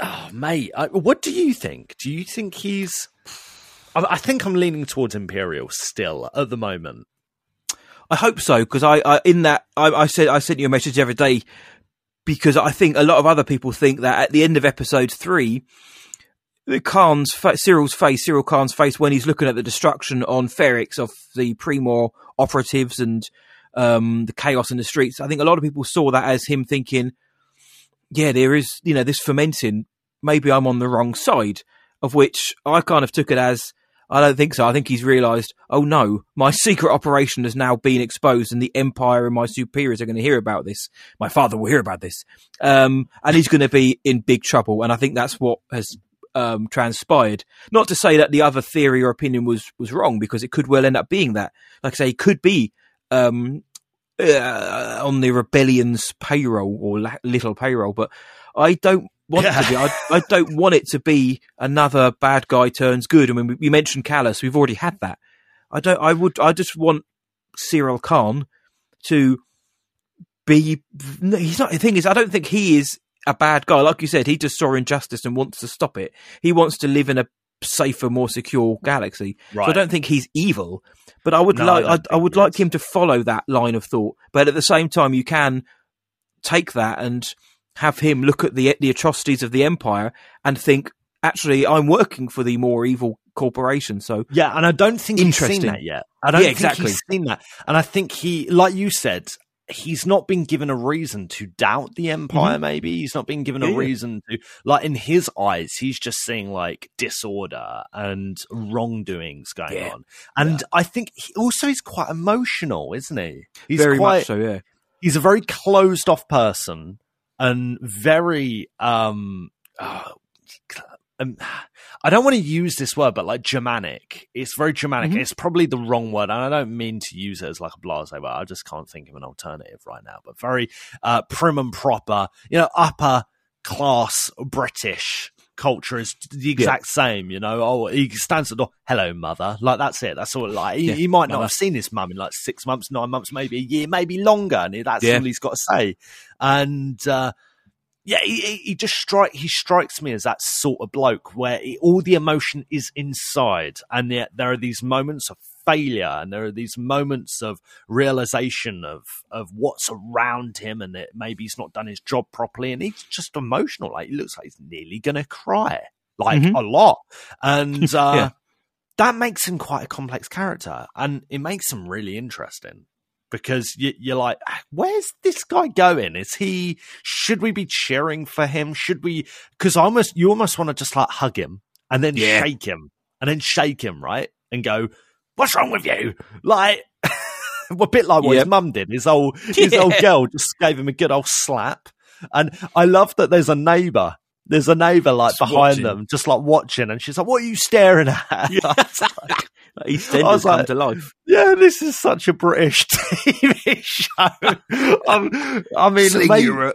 D: oh, mate, I, what do you think? Do you think he's? I, I think I'm leaning towards Imperial still at the moment.
C: I hope so because I, I in that I, I said I sent you a message the other day because I think a lot of other people think that at the end of episode three, Karn's fa- Syril's face, Syril Karn's face when he's looking at the destruction on Ferrix of the Pre-Mor operatives and um, the chaos in the streets. I think a lot of people saw that as him thinking, yeah, there is you know this fermenting. Maybe I'm on the wrong side. Of which I kind of took it as I don't think so. I think he's realised, oh no, my *laughs* secret operation has now been exposed, and the Empire and my superiors are going to hear about this. My father will hear about this, um, and he's going to be in big trouble. And I think that's what has um, transpired. Not to say that the other theory or opinion was was wrong, because it could well end up being that. Like I say, it could be um, uh, on the rebellion's payroll or la- little payroll, but I don't want it to be. I, I don't want it to be another bad guy turns good. I mean, we, you mentioned Kallus. We've already had that. I don't. I would. I just want Syril Karn to be. He's not. The thing is, I don't think he is a bad guy. Like you said, he just saw injustice and wants to stop it. He wants to live in a safer, more secure galaxy. So I don't think he's evil. But I would
D: No,
C: like. I, I would like him to follow that line of thought. But at the same time, you can take that and have him look at the the atrocities of the empire and think, actually, I'm working for the more evil corporation. So
D: Yeah, and I don't think he's seen
C: Interesting.
D: that yet. I don't
C: Yeah,
D: think
C: exactly.
D: he's seen that. And I think he, like you said, he's not been given a reason to doubt the empire.
C: Mhm.
D: Maybe he's not been given
C: Yeah,
D: a reason to like in his eyes, he's just seeing like disorder and wrongdoings going
C: Yeah.
D: on. And I think he also he's quite emotional, isn't he? He's
C: Very
D: quite,
C: much so, yeah.
D: he's a very closed off person and very um, uh, um I don't want to use this word, but like Germanic. It's very Germanic.
C: Mhm.
D: It's probably the wrong word, and I don't mean to use it as like a blase word. I just can't think of an alternative right now. But very uh, prim and proper, you know, upper class British culture is the exact same. You know, oh, he stands at the door, hello, mother. Like that's it. That's all. Like he,
C: Yeah,
D: he might not
C: mother.
D: have seen his mum in like six months, nine months, maybe a year, maybe longer, and that's
C: Yeah.
D: all he's got to say. And uh, yeah, he, he just strike he strikes me as that sort of bloke where he, all the emotion is inside, and yet there are these moments of failure, and there are these moments of realization of of what's around him, and that maybe he's not done his job properly, and he's just emotional. Like he looks like he's nearly gonna cry, like
C: Mhm.
D: a lot, and *laughs* uh,
C: Yeah.
D: that makes him quite a complex character, and it makes him really interesting because you, you're like, "Ah, where's this guy going? Is he? Should we be cheering for him? Should we? Because almost you almost want to just like hug him and then
C: Yeah.
D: shake him and then shake him, right? And go, what's wrong with you? Like. *laughs* A bit like what his mum did. His old his old *laughs* girl just gave him a good old slap. And I love that there's a neighbour. There's a neighbour like
C: Just
D: behind
C: watching.
D: them, just like watching, and she's like, "What are you staring at?" *laughs* Yeah. *laughs*
C: Like, EastEnders
D: I was
C: come
D: like-
C: to life.
D: Yeah, this is such a British *laughs* TV show. Um, I mean,
C: Sling
D: maybe-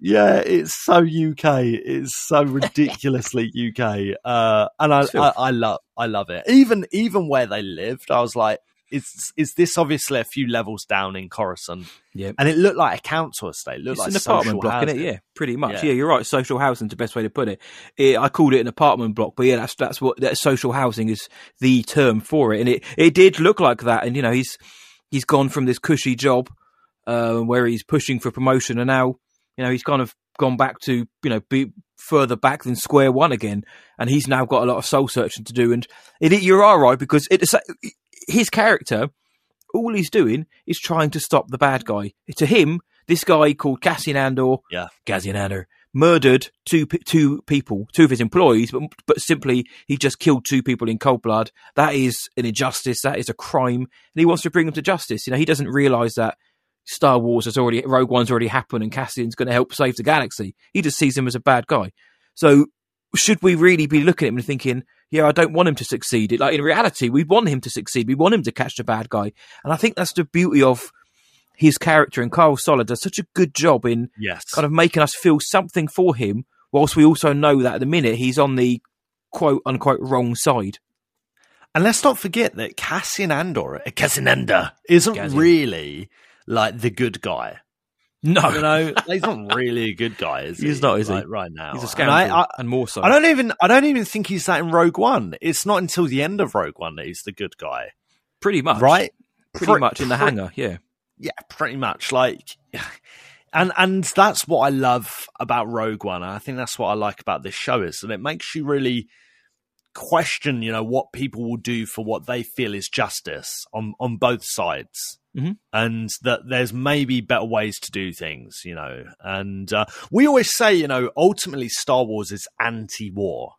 D: yeah, it's so UK. It's so ridiculously UK. Uh, and I,
C: Sure.
D: I, I love, I love it. Even, even where they lived, I was like, is is this obviously a few levels down in Coruscant?
C: Yeah,
D: And it looked like a council estate. It looked
C: It's
D: like
C: an apartment block, isn't it? Yeah, pretty much.
D: Yeah.
C: Yeah. you're right. Social housing's the best way to put it. it. I called it an apartment block, but yeah, that's that's what that social housing is the term for it. And it it did look like that. And you know, he's he's gone from this cushy job uh, where he's pushing for promotion, and now you know he's kind of gone back to you know be further back than square one again, and he's now got a lot of soul searching to do. And it, you're all right because it's his character. All he's doing is trying to stop the bad guy. To him, this guy called Cassian Andor,
D: Yeah.
C: Cassian Andor, murdered two two people, two of his employees, but but simply he just killed two people in cold blood. That is an injustice. That is a crime, and he wants to bring them to justice. You know, he doesn't realize that Star Wars has already Rogue One's already happened, and Cassian's going to help save the galaxy. He just sees him as a bad guy. So, should we really be looking at him and thinking, "Yeah, I don't want him to succeed"? Like in reality, we want him to succeed. We want him to catch the bad guy, and I think that's the beauty of his character. And Kyle Soller does such a good job in
D: Yes.
C: kind of making us feel something for him, whilst we also know that at the minute he's on the quote unquote wrong side.
D: And let's not forget that Cassian Andor, Cassian Andor, isn't
C: Cassian.
D: really like the good guy.
C: No,
D: You know, *laughs* he's not really a good guy, is he?
C: He's not, is he?
D: Right now,
C: he's a
D: And I, I,
C: and more so.
D: I don't even, I don't even think he's that in Rogue One. It's not until the end of Rogue One that he's the good guy,
C: pretty much,
D: right?
C: Pretty
D: Pre-
C: much in the
D: pre-
C: hangar, yeah.
D: yeah, pretty much. Like, and and that's what I love about Rogue One. I think that's what I like about this show is that it makes you really question, you know, what people will do for what they feel is justice on on both sides.
C: Mhm.
D: And that there's maybe better ways to do things, you know. And uh, we always say, you know, ultimately Star Wars is anti-war,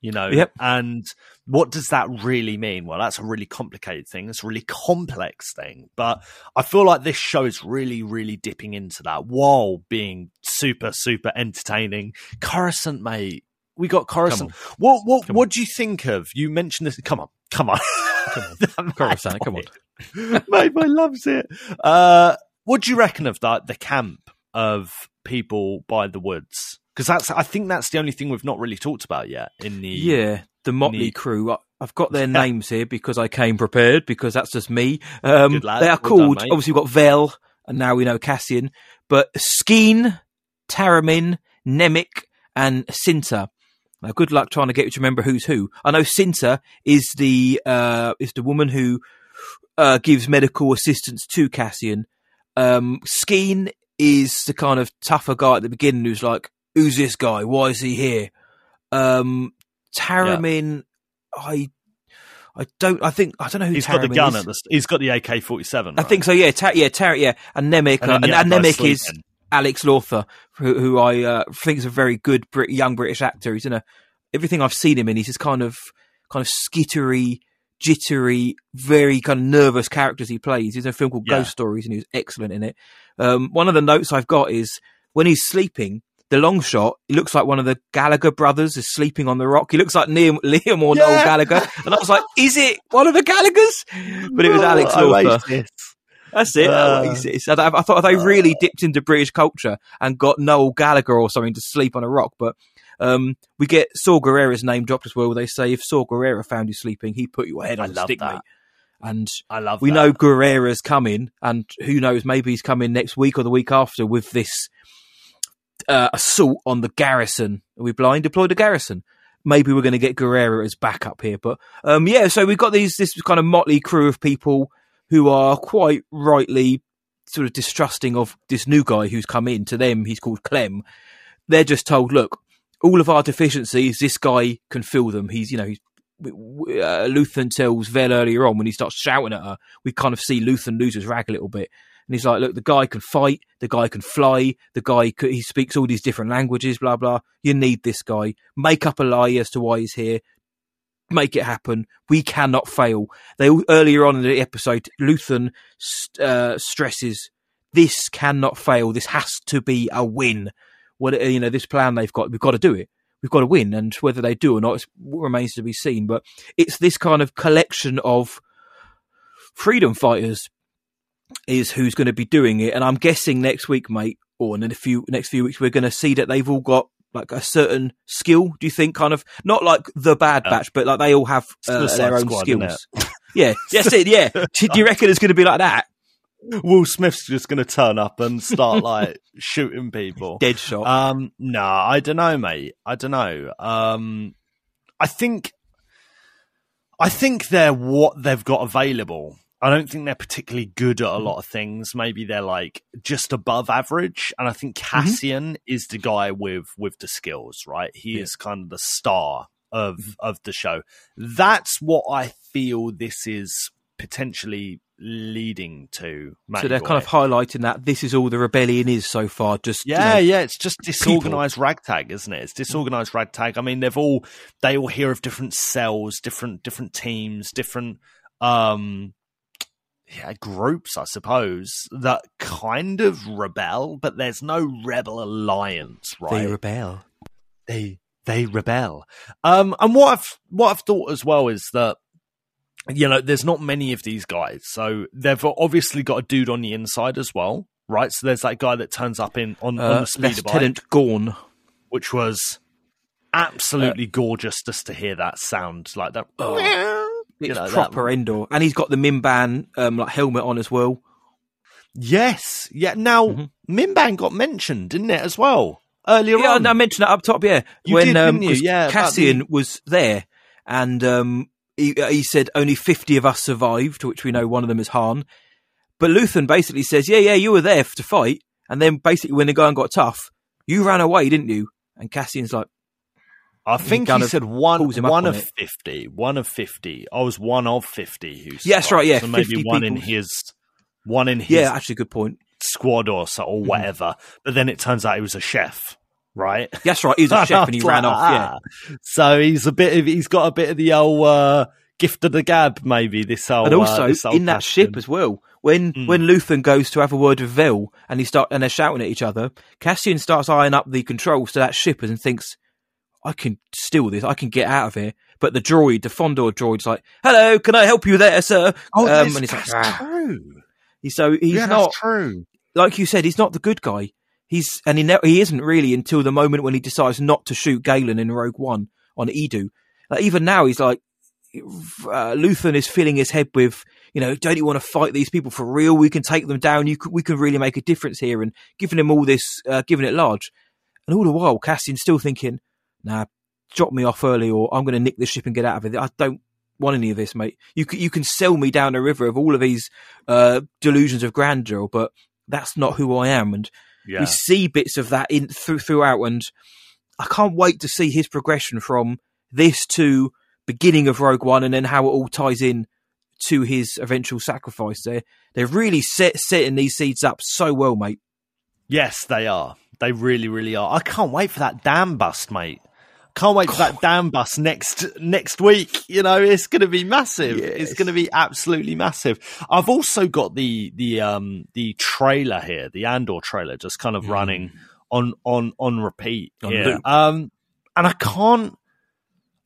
D: you know.
C: Yep.
D: And what does that really mean? Well, that's a really complicated thing. It's a really complex thing. But I feel like this show is really, really dipping into that while being super, super entertaining. Coruscant, mate. We got Coruscant. What what what do you think of? You mentioned this. Come on, come on,
C: Come on, *laughs* Coruscant, come on. *laughs*
D: mate. I loves it. Uh, what do you reckon of that? The camp of people by the woods, because that's. I think that's the only thing we've not really talked about yet. In the
C: Yeah, the Motley
D: Neat.
C: Crew. I- I've got their *laughs* names here because I came prepared because that's just me. Um, they are
D: Well done,
C: called.
D: mate.
C: obviously, we've got Vel, and now we know Cassian, but Skeen, Taramin, Nemik, and Cinta. Now, good luck trying to get you to remember who's who. I know Cinta is the uh, is the woman who uh, gives medical assistance to Cassian. Um, Skeen is the kind of tougher guy at the beginning who's like, "Who's this guy? Why is he here?" Um, Taramin, I I don't. I think I don't know who
D: He's got the gun
C: is.
D: at the. He's got the AK forty seven.
C: I think so. Yeah, Ta- yeah, Tar- yeah, and Nemik,
D: And
C: uh, and, and Nemik is. Alex Lawther, who, who I uh, think is a very good Brit- young British actor. He's in a everything I've seen him in. He's this kind of kind of skittery, jittery, very kind of nervous characters he plays. He's in a film called
D: Yeah.
C: Ghost Stories, and he was excellent in it. Um, one of the notes I've got is when he's sleeping. The long shot, he looks like one of the Gallagher brothers is sleeping on the rock. He looks like Liam, Liam or Noel Gallagher. And I was like, is it one of the Gallaghers? *laughs* But it was Alex
D: Oh,
C: Lawther. That's it.
D: Uh.
C: I, I thought they really dipped into British culture and got Noel Gallagher or something to sleep on a rock. But um, we get Saw Gerrera's name dropped as well. They say if Saw Gerrera found you sleeping, he'd put your head
D: I
C: on a
D: love
C: stick,
D: that.
C: mate. And
D: I love.
C: we
D: that.
C: know Gerrera's coming, and who knows, maybe he's coming next week or the week after with this uh, assault on the garrison. Are we blind? Deploy the garrison. Maybe we're going to get Gerrera as backup here, but um, yeah. So we've got these this kind of motley crew of people who are quite rightly sort of distrusting of this new guy who's come in. To them, he's called Clem. They're just told, look, all of our deficiencies, this guy can fill them. He's, you know, he's uh, Luthen tells Vel earlier on when he starts shouting at her, we kind of see Luthen lose his rag a little bit. And he's like, look, the guy can fight, the guy can fly, the guy he speaks all these different languages, blah blah. You need this guy. Make up a lie as to why he's here. Make it happen. We cannot fail. They earlier on in the episode, Luthen uh, stresses this cannot fail. This has to be a win. What you know, this plan they've got, we've got to do it. We've got to win, and whether they do or not remains to be seen. But it's this kind of collection of freedom fighters is who's going to be doing it. And I'm guessing next week, mate, or in a few next few weeks, we're going to see that they've all got like a certain skill. Do you think, kind of not like the Bad
D: Yeah.
C: Batch, but like they all have uh, their own
D: Squad,
C: skills? *laughs* yeah, that's it. Yeah. *laughs* do you reckon it's going to be like that?
D: Will Smith's just going to turn up and start like *laughs* shooting people.
C: Dead shot.
D: Um, no, I don't know, mate. I don't know. Um, I think, I think they're what they've got available. I don't think they're particularly good at a mm-hmm. lot of things. Maybe they're like just above average. And I think mm-hmm. Cassian is the guy with with the skills, right? He
C: Yeah.
D: is kind of the star of mm-hmm. of the show. That's what I feel this is potentially leading to.
C: so they're kind of highlighting that this is all the rebellion is so far. Just you
D: Yeah,
C: know,
D: yeah, it's just disorganized ragtag, isn't it? It's disorganized ragtag. I mean, they've all they all hear of different cells, different different teams, different um yeah, groups, I suppose, that kind of rebel, but there's no rebel alliance, right?
C: they rebel.
D: they they rebel. Um, and what I've what I've thought as well is that you know there's not many of these guys, so they've obviously got a dude on the inside as well, right? So there's that guy that turns up in on, on
C: Uh,
D: the speeder bike,
C: Lieutenant Gorn.
D: which was absolutely gorgeous just to hear that sound like that.
C: It's
D: You know, that-
C: proper Endor, and he's got the Mimban um, like helmet on as well.
D: Yes, yeah. Now
C: Mhm.
D: Mimban got mentioned, didn't it, as well earlier
C: Yeah,
D: on?
C: I mentioned that up top. Yeah,
D: You
C: when
D: did,
C: um,
D: didn't you?
C: 'cause
D: Yeah,
C: Cassian
D: the-
C: was there, and um, he, uh, he said only fifty of us survived, which we know one of them is Han. But Luthen basically says, "Yeah, yeah, you were there to fight, and then basically when the going got tough, you ran away, didn't you?" And Cassian's like,
D: I think
C: kind
D: he said one
C: pulls him up
D: one
C: on
D: of
C: it.
D: fifty. One of fifty. I was one of fifty who
C: Yeah, that's right, yeah,
D: So maybe
C: 50
D: one in his one in his
C: "Yeah, actually, good point.
D: squad or so or whatever. But then it turns out he was a chef, right?
C: That's right. He was a chef and he ran off. Yeah,
D: Ah. *laughs* So he's a bit of he's got a bit of the old uh, gift of the gab, maybe this old
C: and
D: uh,
C: also
D: old
C: in that ship as well. When
D: Mm.
C: when Luthen goes to have a word with Vel and he start and they're shouting at each other, Cassian starts eyeing up the controls to that ship and thinks, "I can steal this. I can get out of here." But the droid, the Fondor droid's like, "Hello, can I help you there, sir?"
D: Oh,
C: Um, and he's like,
D: that's
C: "Ah."
D: true.
C: So he's
D: yeah,
C: not
D: true.
C: like you said. He's not the good guy. He's and he ne- he isn't really until the moment when he decides not to shoot Galen in Rogue One on Eadu. Like even now, he's like uh, Luthen is filling his head with, you know, don't you want to fight these people for real? We can take them down. You we can really make a difference here, and giving him all this, uh, giving it large, and all the while Cassian's still thinking, nah, drop me off early, or I'm going to nick this ship and get out of it. I don't want any of this, mate. You can, you can sell me down the river of all of these uh, delusions of grandeur, but that's not who I am, and
D: Yeah.
C: we see bits of that in through throughout, and I can't wait to see his progression from this to beginning of Rogue One, and then how it all ties in to his eventual sacrifice. There, they're really set setting these seeds up so well, mate.
D: Yes, they are. They really, really are. I can't wait for that damn bust, mate. Can't wait for that damn bus next next week. You know, it's going to be massive.
C: Yes.
D: It's going to be absolutely massive. I've also got the the um the trailer here, the Andor trailer, just kind of running on on on repeat.
C: On.
D: Um, and I can't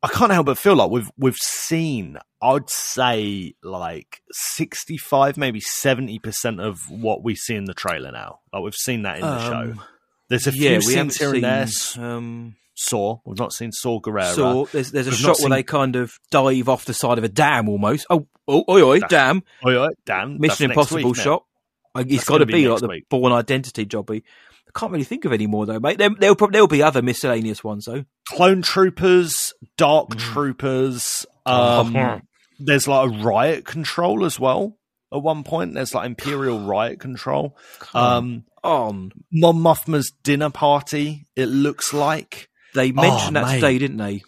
D: I can't help but feel like we've we've seen. I'd say like sixty five, maybe seventy percent of what we see in the trailer now. Like we've seen that in the
C: Um,
D: show. There's a
C: yeah,
D: few
C: haven't
D: scenes here and there.
C: Um,
D: Saw. We've not seen Saw Gerrera.
C: so there's there's a
D: We've
C: shot where
D: seen-
C: they kind of dive off the side of a dam almost. Oh, oh, oi, oi, dam!
D: Oh, yeah, damn. that's
C: Mission Impossible
D: week
C: shot. Like, it's got to
D: be
C: be like
D: next
C: the
D: week.
C: Born Identity jobby. I can't really think of any more though, mate. There, there'll probably there'll be other miscellaneous ones though.
D: Clone Troopers, Dark
C: Mm.
D: Troopers.
C: Oh.
D: Um, there's like a riot control as well. At one point, there's like Imperial riot control. Um,
C: On
D: Mon Mothma's dinner party. It looks like.
C: They mentioned that
D: mate.
C: today, didn't they?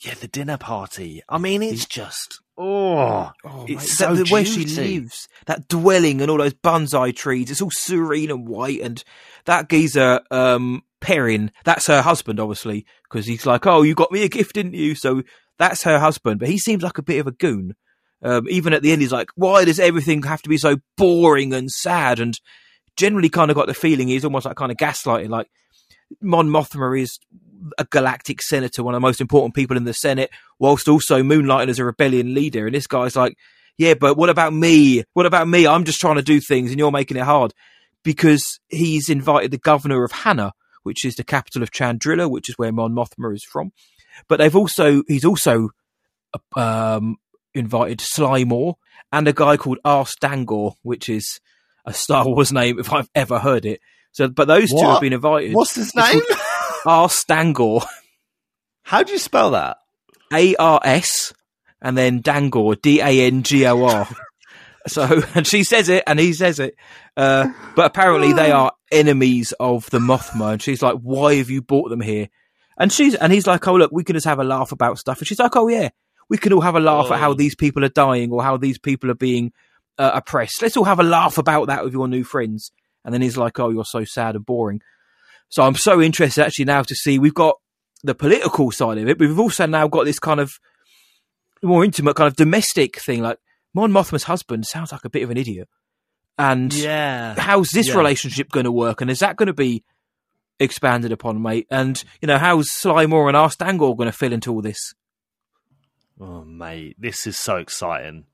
D: Yeah, the dinner party. I mean, it's just oh,
C: Oh,
D: It's
C: mate,
D: so
C: the- where she lives, that dwelling and all those bonsai trees, it's all serene and white. And that geezer, um, Perrin, that's her husband, obviously, because he's like, "Oh, you got me a gift, didn't you?" So that's her husband, but he seems like a bit of a goon. Um, even at the end, he's like, "Why does everything have to be so boring and sad?" And generally, kind of got the feeling he's almost like kind of gaslighting, like Mon Mothma is a galactic senator, one of the most important people in the Senate, whilst also moonlighting as a rebellion leader. And this guy's like, yeah, but what about me? What about me? I'm just trying to do things and you're making it hard. Because he's invited the governor of Hanna, which is the capital of Chandrila, which is where Mon Mothma is from. But they've also, he's also um, invited Sly Moore and a guy called Ars Dangor, which is a Star Wars name if I've ever heard it. So, but those two have been invited.
D: what's his name? *laughs*
C: Ars Dangor. *laughs*
D: How do you spell that?
C: A R S and then Dangor, D A N G O R. *laughs* So, and she says it and he says it. Uh, but apparently they are enemies of the Mothma. And she's like, why have you brought them here? And she's, and he's like, oh, look, we can just have a laugh about stuff. And she's like, oh, yeah, we can all have a laugh at how
D: Oh.
C: these people are dying or how these people are being uh, oppressed. Let's all have a laugh about that with your new friends. And then he's like, oh, you're so sad and boring. So I'm so interested actually now to see we've got the political side of it, but we've also now got this kind of more intimate kind of domestic thing. Like Mon Mothma's husband sounds like a bit of an idiot. And
D: Yeah.
C: how's this
D: Yeah.
C: relationship going to work? And is that going to be expanded upon, mate? And, you know, how's Sly Moore and Ars Dangor going to fill into all this?
D: Oh, mate, this is so exciting.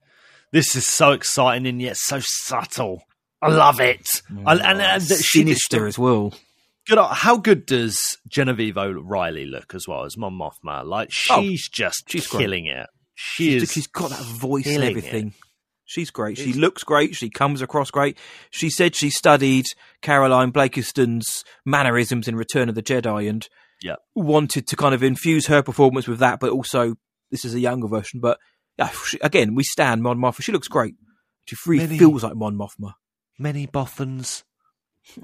D: This is so exciting and yet so subtle. I love it. Mm. I, and, and she-
C: Sinister as well.
D: Good. How good does Genevieve O'Reilly look as well as Mon Mothma? Like
C: Oh,
D: she's just
C: she's great.
D: killing it. She is.
C: she's got that voice and
D: killing
C: everything. She's great. She
D: It's-
C: looks great. She comes across great. She said she studied Caroline Blakiston's mannerisms in Return of the Jedi and
D: Yeah.
C: wanted to kind of infuse her performance with that, but also this is a younger version. But yeah, she, again, we stand Mon Mothma. She looks great. She really
D: Many-
C: feels like Mon Mothma.
D: Many Bothans *laughs*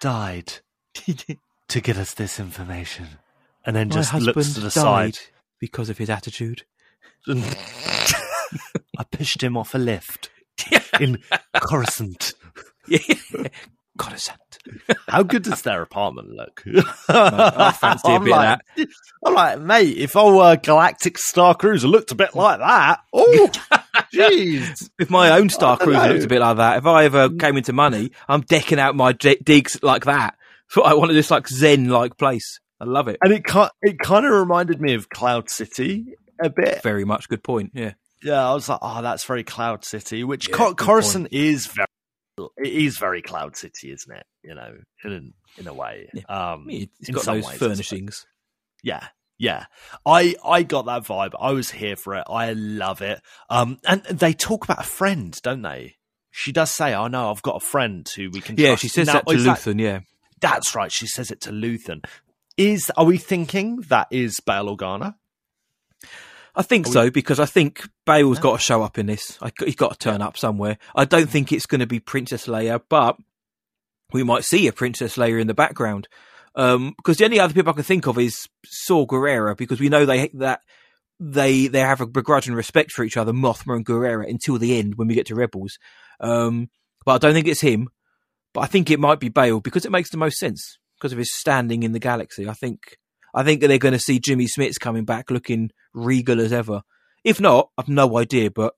D: died *laughs* to get us this information, and then
C: My
D: just looks to the side.
C: because of his attitude. *laughs*
D: I pushed him off a lift *laughs* in Coruscant.
C: Yeah, Coruscant.
D: How good does their apartment look?
C: I fancy a
D: I'm
C: bit of
D: like, I'm like, mate, if I were Galactic Star Cruiser looked a bit like that, oh, jeez.
C: If my own Star Cruiser
D: know.
C: looked a bit like that, if I ever came into money, I'm decking out my d- digs like that. So *laughs* I wanted this like Zen like place. I love it.
D: And it it kind of reminded me of Cloud City a bit.
C: Very much good point. Yeah.
D: Yeah, I was like, oh, that's very Cloud City, which
C: Yeah,
D: Cor- Coruscant is very, it is very Cloud City, isn't it? You know, in in a way. Um,
C: It's
D: in
C: got
D: some
C: those
D: ways,
C: furnishings.
D: Yeah, yeah. I I got that vibe. I was here for it. I love it. Um, and they talk about a friend, don't they? She does say, "Oh no, I've got a friend who we can."
C: Yeah,
D: trust."
C: she says
D: Now,
C: that to Luthen. yeah.
D: That's right. She says it to Luthen. Is are we thinking that is Bail Organa?
C: I think
D: we-
C: so because I think Bail's got to show up in this. I, he's got to turn up somewhere. I don't think it's going to be Princess Leia, but we might see a Princess Leia in the background. Um, because the only other people I can think of is Saw Gerrera because we know they that they they have a begrudging respect for each other, Mothma and Gerrera, until the end when we get to Rebels. Um, but I don't think it's him. But I think it might be Bail because it makes the most sense because of his standing in the galaxy. I think I think that they're going to see Jimmy Smits coming back looking regal as ever. If not, I've no idea. But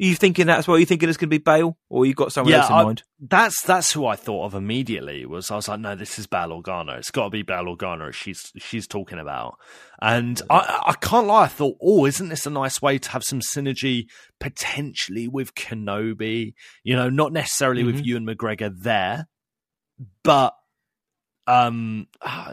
C: are you thinking that's what you thinking it's going to be Bail, or you got someone
D: Yeah,
C: else in
D: I-
C: mind?
D: That's that's who I thought of immediately. Was I was like, no, this is Organa. It's got to be Organa. She's she's talking about, and I I can't lie. I thought, oh, isn't this a nice way to have some synergy potentially with Kenobi? You know, not necessarily with Ewan McGregor there, but um,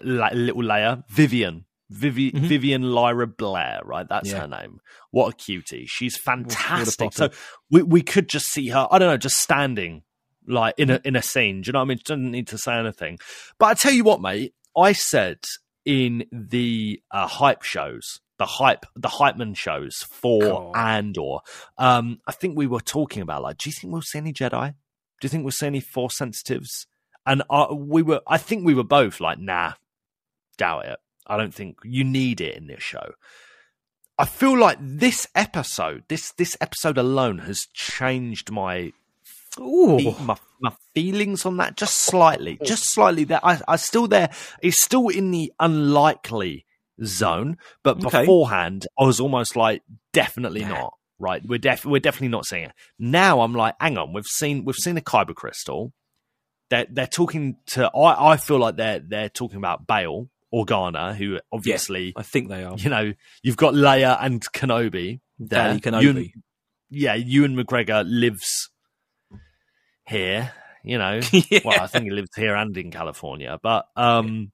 D: like little Leia, Vivian. Vivi-
C: Mhm.
D: Vivian Lyra Blair, right? That's
C: Yeah.
D: her name. What a cutie. She's fantastic. So we we could just see her. I don't know, just standing like in a in a scene. Do you know what I mean? She doesn't need to say anything. But I tell you what, mate. I said in the uh, hype shows, the hype, the hype man shows for
C: God.
D: Andor. Um, I think we were talking about like, do you think we'll see any Jedi? Do you think we'll see any Force sensitives? And uh, we were, I think we were both like, nah, doubt it. I don't think you need it in this show. I feel like this episode, this this episode alone, has changed my
C: Ooh,
D: my, my feelings on that just slightly, just slightly. There, I, I still there. It's still in the unlikely zone, but
C: Okay.
D: beforehand, I was almost like, definitely not. Right, we're def- we're definitely not seeing it now. I'm like, hang on, we've seen we've seen a kyber crystal. They're they're talking to. I I feel like they're they're talking about Bail Organa, who obviously
C: I think they are.
D: you know you've got Leia and Kenobi. there.
C: Daddy Kenobi.
D: Ewan- yeah, Ewan McGregor lives here. You know, *laughs*
C: Yeah.
D: well, I think he lives here and in California. But um,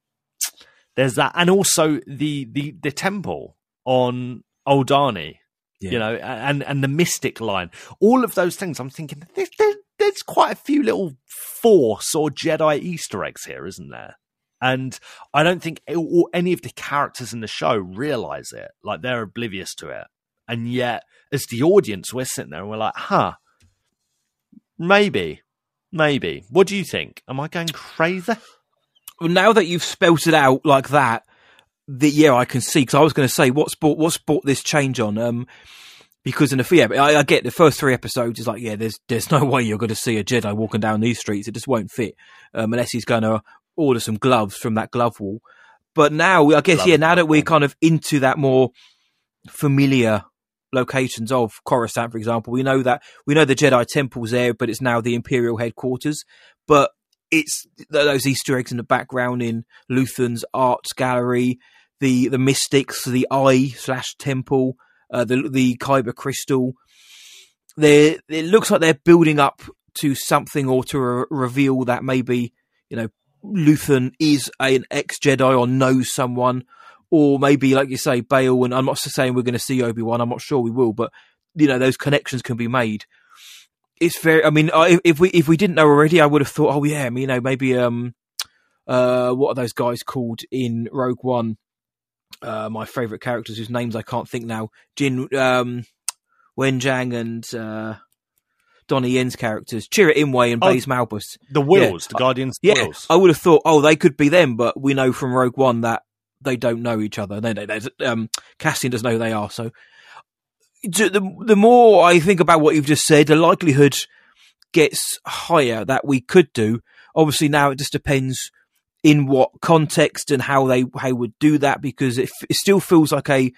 D: there's that, and also the the the temple on Aldhani.
C: Yeah.
D: You know, and and the mystic line, all of those things. I'm thinking there, there, there's quite a few little Force or Jedi Easter eggs here, isn't there? And I don't think it- or any of the characters in the show realize it. Like they're oblivious to it. And yet, as the audience, we're sitting there and we're like, huh, maybe, maybe. What do you think? Am I going crazy?
C: Well, now that you've spelt it out like that, the, yeah, I can see. Because I was going to say, what's brought what's brought this change on? Um, because in the yeah, I, I get the first three episodes is like, yeah, there's there's no *laughs* way you're going to see a Jedi walking down these streets. It just won't fit um, unless he's going to order some gloves from that glove wall. But now, I guess,
D: Glove
C: yeah, now that we're kind of into that more familiar locations of Coruscant, for example, we know that we know the Jedi temple's there, but it's now the Imperial headquarters. But it's those Easter eggs in the background in Luthen's art gallery, the the mystics, the eye slash temple, uh, the the Kyber crystal. They it looks like they're building up to something or to re- reveal that maybe you know Luthen is an ex Jedi or knows someone, or maybe like you say, Bail. And I'm not saying we're going to see Obi Wan. I'm not sure we will, but you know those connections can be made. It's very. I mean, if we if we didn't know already, I would have thought, oh yeah, you know, maybe um, uh, what are those guys called in Rogue One? Uh, my favorite characters whose names I can't think now. Jin, um, Wen Zhang and uh, Donnie Yen's characters, Chirrut Imwe and
D: Oh,
C: Baze Malbus.
D: The Whills, the Guardians,
C: Yeah,
D: Whills.
C: I would have thought, oh, they could be them, but we know from Rogue One that they don't know each other. They, they, they um, Cassian doesn't know who they are. So the the more I think about what you've just said, the likelihood gets higher that we could do. Obviously, now it just depends in what context and how they how would do that because it, f- it still feels like a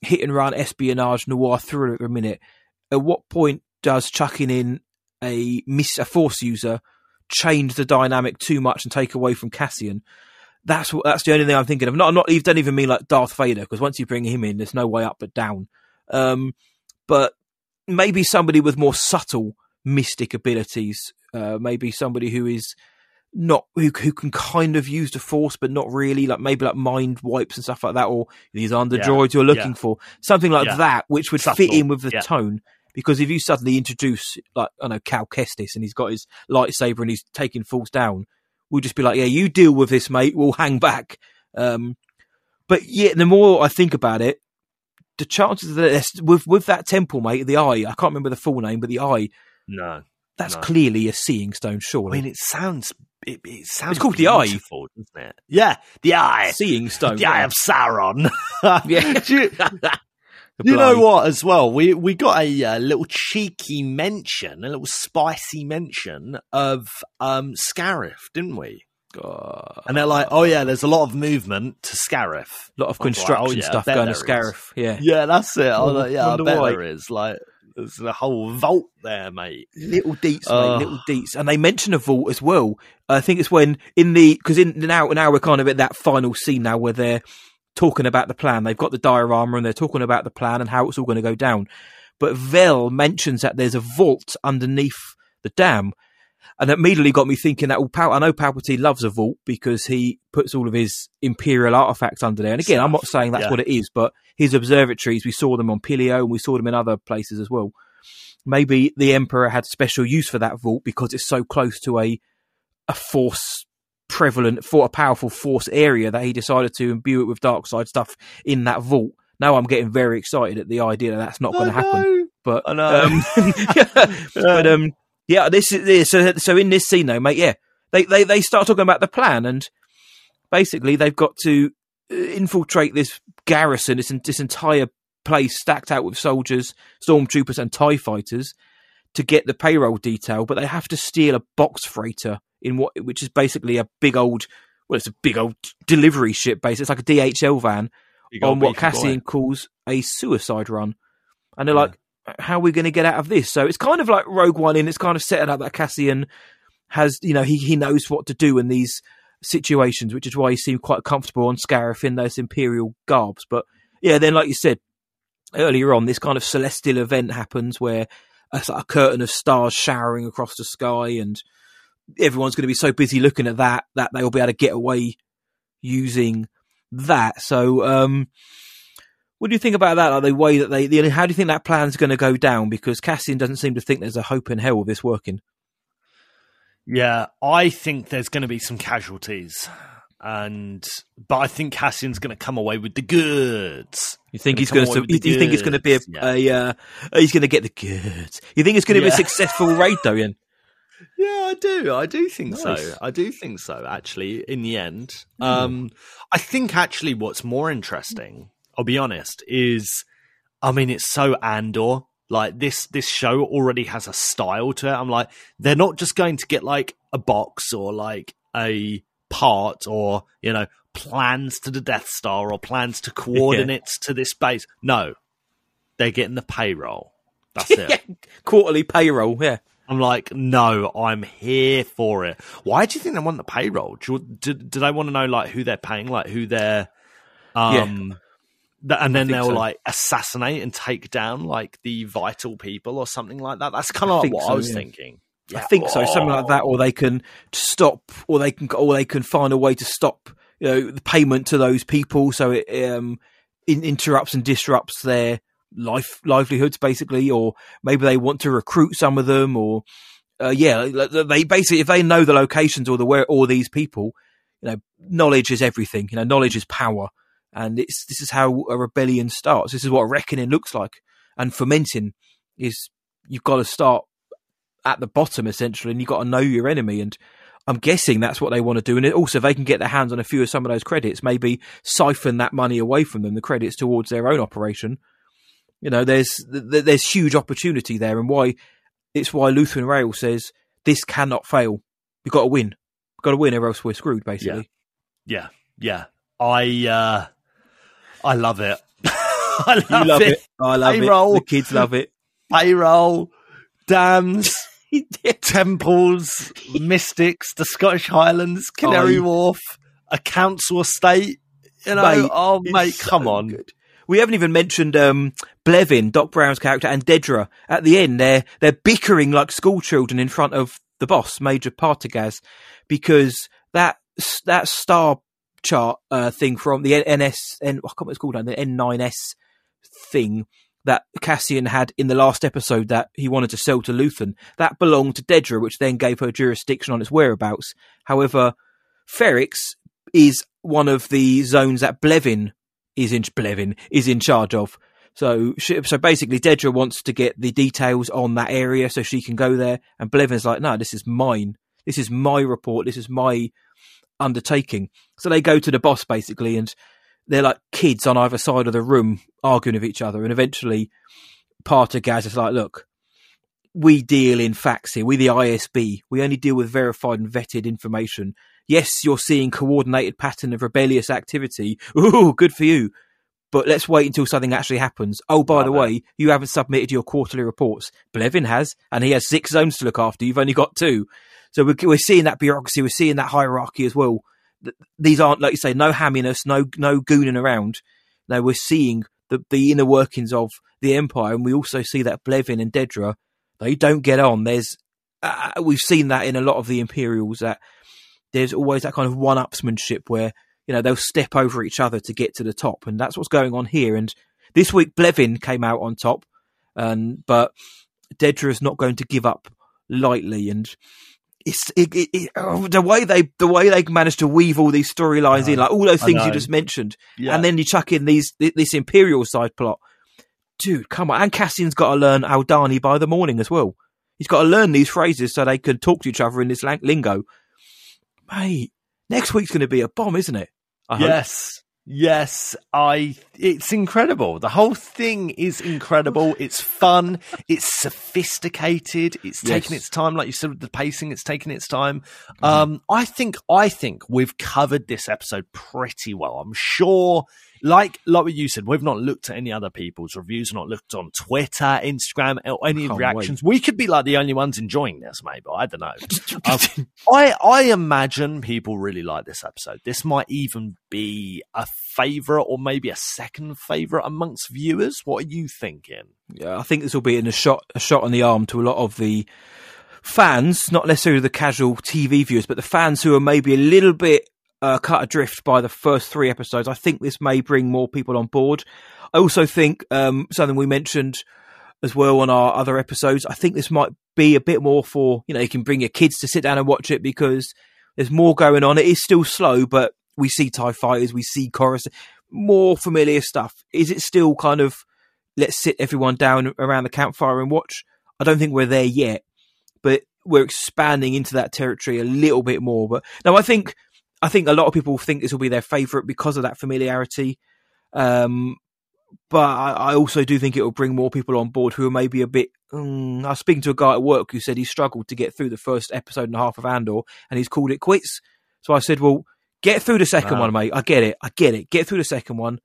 C: hit and run espionage noir thriller at the minute. At what point does chucking in a miss a force user change the dynamic too much and take away from Cassian? That's what that's the only thing I'm thinking of. Not not even don't even mean like Darth Vader because once you bring him in, there's no way up but down. Um, but maybe somebody with more subtle mystic abilities. Uh, maybe somebody who is not who who can kind of use the force but not really like maybe like mind wipes and stuff like that or these are the
D: Yeah,
C: droids you're looking
D: yeah.
C: for something like
D: Yeah.
C: that which would fit in with the tone because if you suddenly introduce like I don't know Cal Kestis and he's got his lightsaber and he's taking fools down we'll just be like yeah you deal with this mate we'll hang back um but yeah the more I think about it the chances that this, with with that temple mate the eye I can't remember the full name but the eye
D: no.
C: that's
D: No.
C: clearly a seeing stone Surely.
D: I mean, it sounds. It, it sounds.
C: called the Eye.
D: beautiful, doesn't it? Yeah, the eye.
C: seeing stone
D: The eye of Sauron.
C: Yeah. *laughs*
D: Do you- You know what? As well, we we got a uh, little cheeky mention, a little spicy mention of um Scarif, didn't we?
C: God.
D: And they're like, "Oh yeah, there's a lot of movement to Scarif."
C: A lot of
D: was like,
C: construction
D: oh, yeah,
C: stuff going to
D: there is.
C: Scarif. Yeah.
D: Yeah, that's it. I like, yeah, I bet
C: why.
D: there is. Like, there's a whole vault there, mate.
C: Little deets,
D: Oh.
C: mate, little deets, and they mention a vault as well. I think it's when in the because in now now we're kind of at that final scene now where they're talking about the plan. They've got the diorama and they're talking about the plan and how it's all going to go down. But Vel mentions that there's a vault underneath the dam, and that immediately got me thinking that well, Pal- I know Palpatine loves a vault because he puts all of his imperial artifacts under there. And again, I'm not saying that's
D: Yeah.
C: what it is, but his observatories, we saw them on Pillio and we saw them in other places as well. Maybe the Emperor had special use for that vault because it's so close to a a force prevalent for a powerful force area that he decided to imbue it with dark side stuff in that vault. Now I'm getting very excited at the idea that that's not going to happen. But
D: I know.
C: um, *laughs* yeah, but um, yeah, this is yeah, so. So in this scene, though, mate, yeah, they they they start talking about the plan, and basically they've got to uh, infiltrate this garrison, this this entire place stacked out with soldiers, stormtroopers, and Tie fighters to get the payroll detail. But they have to steal a box freighter in what, which is basically a big old. Well, it's a big old delivery ship base. It's like a DHL van on what
D: boy.
C: Cassian calls a suicide run. And they're
D: Yeah.
C: like, how are we going to get out of this? So it's kind of like Rogue One, and it's kind of setting up that Cassian has, you know, he, he knows what to do in these situations, which is why he seemed quite comfortable on Scarif in those Imperial garbs. But yeah, then, like you said earlier on, this kind of celestial event happens where like a curtain of stars showering across the sky, and everyone's going to be so busy looking at that that they'll be able to get away using that. So, um, what do you think about that? Like the way that they, the, how do you think that plan's going to go down? Because Cassian doesn't seem to think there's a hope in hell of this working.
D: Yeah, I think there's going to be some casualties, and but I think Cassian's going to come away with the goods.
C: You think he's going to? You, you think it's going to be a?
D: goods,
C: a uh, he's going to get the goods. You think it's going to be a successful raid, though, Ian?
D: Yeah, I do. I do think
C: Nice.
D: so. I do think so. Actually, in the end, um, I think actually what's more interesting, I'll be honest, is I mean it's so Andor. Like this, this show already has a style to it. I'm like, they're not just going to get like a box or like a part or you know plans to the Death Star or plans to coordinates *laughs* to this base. No, they're getting the payroll. That's *laughs* it.
C: yeah, quarterly payroll. Yeah,
D: I'm like, no, I'm here for it. Why do you think they want the payroll? Do, do, do they want to know like who they're paying, like who they're, um, th- and then they'll
C: so.
D: like assassinate and take down like the vital people or something like that. That's kind of like what
C: so,
D: I was
C: yeah.
D: thinking.
C: I think so. Something like that, or they can stop, or they can, or they can find a way to stop, you know, the payment to those people, so it um, in, interrupts and disrupts their life livelihoods, basically. Or maybe they want to recruit some of them, or uh, yeah, they basically if they know the locations or the where all these people, you know, knowledge is everything. You know, knowledge is power, and it's this is how a rebellion starts. This is what reckoning looks like, and fermenting is you've got to start at the bottom essentially, and you've got to know your enemy. And I'm guessing that's what they want to do. And also, they can get their hands on a few of some of those credits, maybe siphon that money away from them, the credits towards their own operation. You know, there's there's huge opportunity there, and why it's why Luthen Rael says this cannot fail. We've got to win. You've got to win, or else we're screwed. Basically,
D: Yeah, yeah. I, uh, I love it. *laughs* I love,
C: you love
D: it.
C: it. I love
D: Payroll.
C: it. The kids love it. *laughs*
D: Payroll, dams, *laughs* temples, mystics, the Scottish Highlands, Canary
C: Aye.
D: Wharf, a council estate. You know,
C: Mate,
D: oh mate,
C: so
D: come on.
C: good. We haven't even mentioned um, Blevin, Doc Brown's character, and Dedra. At the end, they're they're bickering like schoolchildren in front of the boss, Major Partagaz, because that that star chart uh, thing from the NS, N, I it's called the N9S thing that Cassian had in the last episode that he wanted to sell to Luthen, that belonged to Dedra, which then gave her jurisdiction on its whereabouts. However, Ferrix is one of the zones that Blevin is in Blevin is in charge of. So, she, so basically, Dedra wants to get the details on that area so she can go there, and Blevin's like, "No, this is mine. This is my report. This is my undertaking." So they go to the boss basically, and they're like kids on either side of the room arguing with each other, and eventually, Partagaz is like, "Look, we deal in facts here. We the ISB. We only deal with verified and vetted information. Yes, you're seeing coordinated pattern of rebellious activity. Ooh, good for you." But let's wait until something actually happens. Oh, by the way, you haven't submitted your quarterly reports. Blevin has, and he has six zones to look after. You've only got two. So we're, we're seeing that bureaucracy. We're seeing that hierarchy as well. These aren't, like you say, no hamminess, no no gooning around. No, we're seeing the, the inner workings of the empire, and we also see that Blevin and Dedra they don't get on. There's uh, we've seen that in a lot of the Imperials that there's always that kind of one-upsmanship where you know they'll step over each other to get to the top, and that's what's going on here. And this week, Blevin came out on top, and but is not going to give up lightly, and it's it, it, it, oh, the way they the way they managed to weave all these storylines in, like all those things you just mentioned,
D: Yeah.
C: and then you chuck in these this Imperial side plot. Dude, come on! And Cassian's got to learn Aldhani by the morning as well. He's got to learn these phrases so they can talk to each other in this lingo. Mate, next week's going to be a bomb, isn't it? I hope.
D: Yes. Yes, I it's incredible. The whole thing is incredible. It's fun, it's sophisticated, it's taking
C: Yes.
D: its time like you said with the pacing, it's taking its time. Um I think I think we've covered this episode pretty well. I'm sure like like what you said, we've not looked at any other people's reviews, not looked on Twitter, Instagram, or any
C: Can't
D: reactions. We could be like the only ones enjoying this, maybe. I don't know. *laughs* Um, I I imagine people really like this episode. This might even be a favorite or maybe a second favorite amongst viewers. What are you thinking?
C: Yeah, I think this will be in a shot a shot on the arm to a lot of the fans, not necessarily the casual TV viewers, but the fans who are maybe a little bit uh, cut adrift by the first three episodes. I think this may bring more people on board. I also think um, something we mentioned as well on our other episodes. I think this might be a bit more for you know you can bring your kids to sit down and watch it because there's more going on. It is still slow, but we see Tie Fighters, we see chorus, more familiar stuff. Is it still kind of let's sit everyone down around the campfire and watch? I don't think we're there yet, but we're expanding into that territory a little bit more. But no, I think I think a lot of people think this will be their favourite because of that familiarity. Um, but I, I also do think it will bring more people on board who are maybe a bit. Mm, I was speaking to a guy at work who said he struggled to get through the first episode and a half of Andor, and he's called it quits. So I said, "Well, get through the second
D: Wow.
C: one, mate. I get it. I get it. Get through the second one.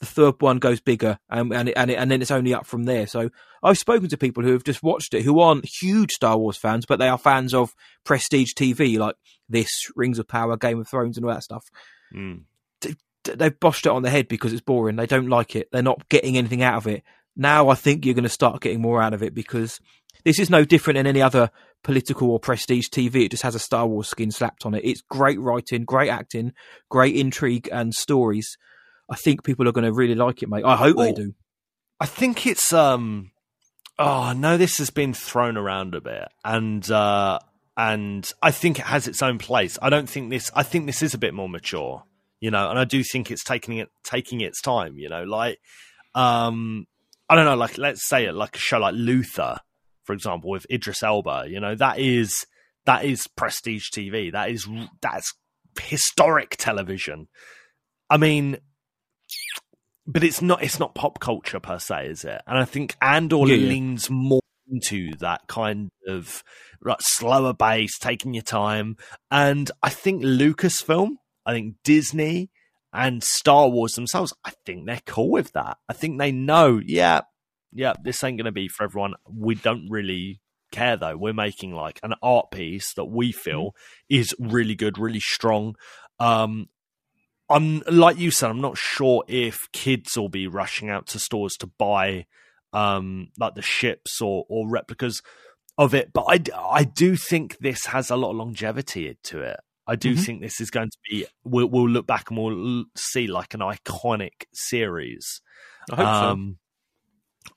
C: The third one goes bigger, and and it, and, it, and then it's only up from there." So I've spoken to people who have just watched it, who aren't huge Star Wars fans, but they are fans of prestige TV, like this, Rings of Power, Game of Thrones, and all that stuff hmm. d- they've boshed it on the head because it's boring. They don't like it. They're not getting anything out of it. Now I think you're going to start getting more out of it because this is no different than any other political or prestige TV. It just has a Star Wars skin slapped on it. It's great writing, great acting, great intrigue and stories. I think people are going to really like it, mate. I hope they do.
D: I think it's um oh know this has been thrown around a bit and uh and I think it has its own place. I don't think this I think this is a bit more mature, you know, and I do think it's taking it taking its time, you know, like um I don't know, like let's say it like a show like Luther, for example, with Idris Elba, you know, that is that is prestige TV. That is that's historic television. I mean, but it's not it's not pop culture per se, is it? And I think Andor
C: Yeah, yeah.
D: leans more into that kind of slower pace, taking your time. And I think Lucasfilm, I think Disney and Star Wars themselves, I think they're cool with that. I think they know, yeah, yeah, this ain't gonna be for everyone. We don't really care though. We're making like an art piece that we feel is really good, really strong. Um, I'm like you said, I'm not sure if kids will be rushing out to stores to buy um like the ships or or replicas of it, but I, I do think this has a lot of longevity to it. I do
C: Mhm.
D: think this is going to be we'll, we'll look back and we'll see like an iconic series.
C: I hope so.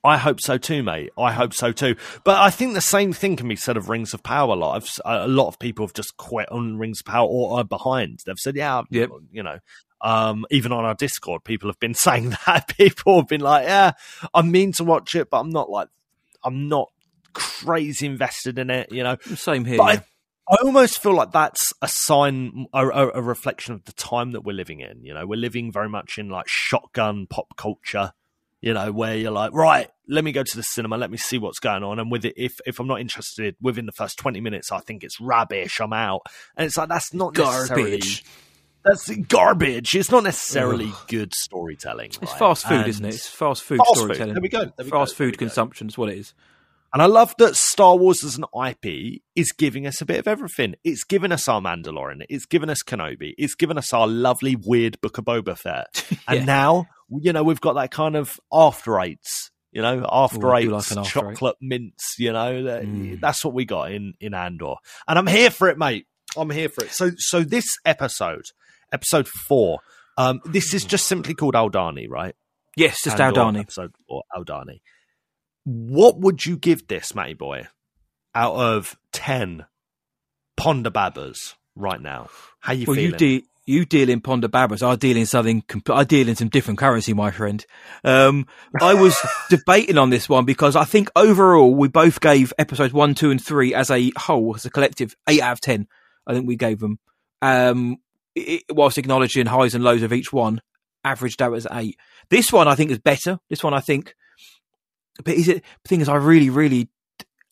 D: I hope so too, mate. I hope so too. But I think the same thing can be said of Rings of Power. A lot, I've, s- a lot of people have just quit on Rings of Power or are behind. They've said, "Yeah,
C: Yep.
D: you know." Um, even on our Discord, people have been *laughs* saying that. People have been like, "Yeah, I'm mean to watch it, but I'm not like, I'm not crazy invested in it." You know,
C: Same here.
D: I almost feel like that's a sign, a, a reflection of the time that we're living in. You know, we're living very much in like shotgun pop culture. You know, where you're like, right, let me go to the cinema, let me see what's going on, and with it, if if I'm not interested within the first twenty minutes, I think it's rubbish. I'm out, and it's like that's not
C: Garbage.
D: that's garbage. It's not necessarily good storytelling.
C: It's
D: right?
C: fast food,
D: And-
C: isn't it? It's fast food
D: Fast food.
C: storytelling.
D: There we go. There we
C: fast
D: go.
C: Food consumption is what it is.
D: And I love that Star Wars as an IP is giving us a bit of everything. It's given us our Mandalorian. It's given us Kenobi. It's given us our lovely, weird Book of Boba Fett. *laughs* And now, you know, we've got that kind of after eights, you know, after
C: Ooh,
D: eights,
C: like after eight.
D: chocolate mints, you know, that,
C: Mm.
D: that's what we got in, in Andor. And I'm here for it, mate. I'm here for it. So, so this episode, episode four, um, this is just simply called Aldhani, right?
C: Yes, just
D: Andor,
C: Aldhani.
D: Episode four, Aldhani. What would you give this, Matty Boy, out of 10 Ponda Babas right now? How you
C: Well,
D: feeling?
C: you de- you deal in Ponda Babas. I deal in something. I deal in some different currency, my friend. Um, I was *laughs* debating on this one because I think overall we both gave episodes one, two, and three as a whole, as a collective, eight out of ten. I think we gave them. Um, it, whilst acknowledging highs and lows of each one, averaged out as eight. This one I think is better. This one I think, but is it? The thing is, I really, really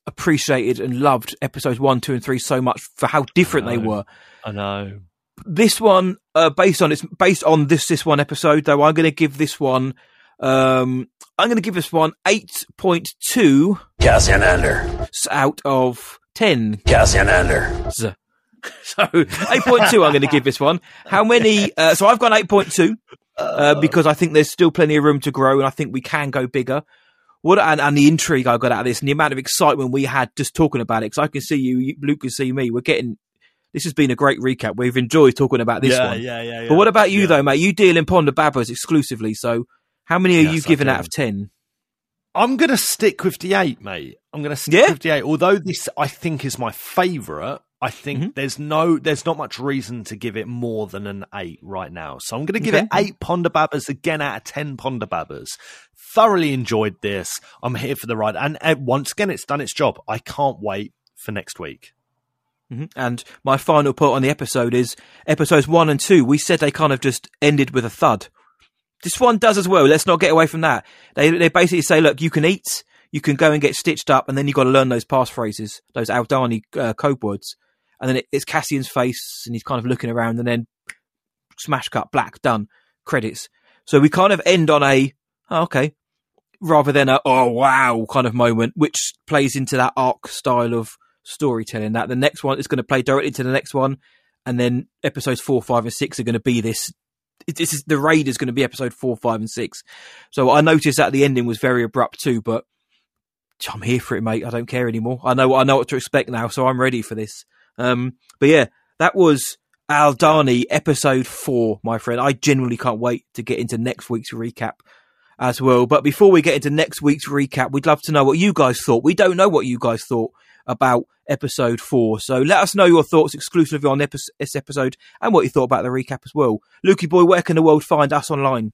C: appreciated and loved episodes one, two, and three so much for how different they were
D: I know.
C: This one uh, based on it's based on this this one episode though i'm going to give this one um i'm going to give this one 8.2
B: Cassian Andor.
C: out of 10
B: Cassian Andor. *laughs*
C: so 8.2 i'm going to give this one how many uh, so i've got 8.2 uh, because i think there's still plenty of room to grow and i think we can go bigger what and, and the intrigue I got out of this and the amount of excitement we had just talking about it because I can see you, Luke can see me. We're getting this has been a great recap. We've enjoyed talking about this
D: yeah,
C: one.
D: yeah, yeah, yeah.
C: But what about you
D: Yeah.
C: though, mate? You deal in Ponda Babas exclusively, so how many are
D: Yes,
C: you giving out of ten?
D: I'm going to stick with the eight, mate. I'm going to stick
C: Yeah?
D: with the eight. Although this, I think, is my favourite. I think
C: Mhm.
D: there's no, there's not much reason to give it more than an eight right now. So I'm going to give
C: Okay.
D: it eight Ponda Babas again out of ten Ponda Babas. Thoroughly enjoyed this. I'm here for the ride, and uh, once again, it's done its job. I can't wait for next week.
C: Hmm And my final point on the episode is episodes one and two. We said they kind of just ended with a thud. This one does as well. Let's not get away from that. They they basically say, look, you can eat, you can go and get stitched up, and then you got to learn those passphrases, those Aldhani uh, code words, and then it, it's Cassian's face, and he's kind of looking around, and then smash cut, black, done, credits. So we kind of end on a oh, okay, rather than a oh wow kind of moment, which plays into that arc style of storytelling. That the next one is going to play directly to the next one, and then episodes four, five, and six are going to be this. This is the raid is going to be episode four, five, and six. So I noticed that the ending was very abrupt too, but I'm here for it, mate. I don't care anymore. I know I know what to expect now, so I'm ready for this. Um, but yeah, that was Aldhani episode four, my friend. I genuinely can't wait to get into next week's recap as well. But before we get into next week's recap, we'd love to know what you guys thought. We don't know what you guys thought about episode four. So let us know your thoughts exclusively on this episode and what you thought about the recap as well. Lukey boy, where can the world find us online?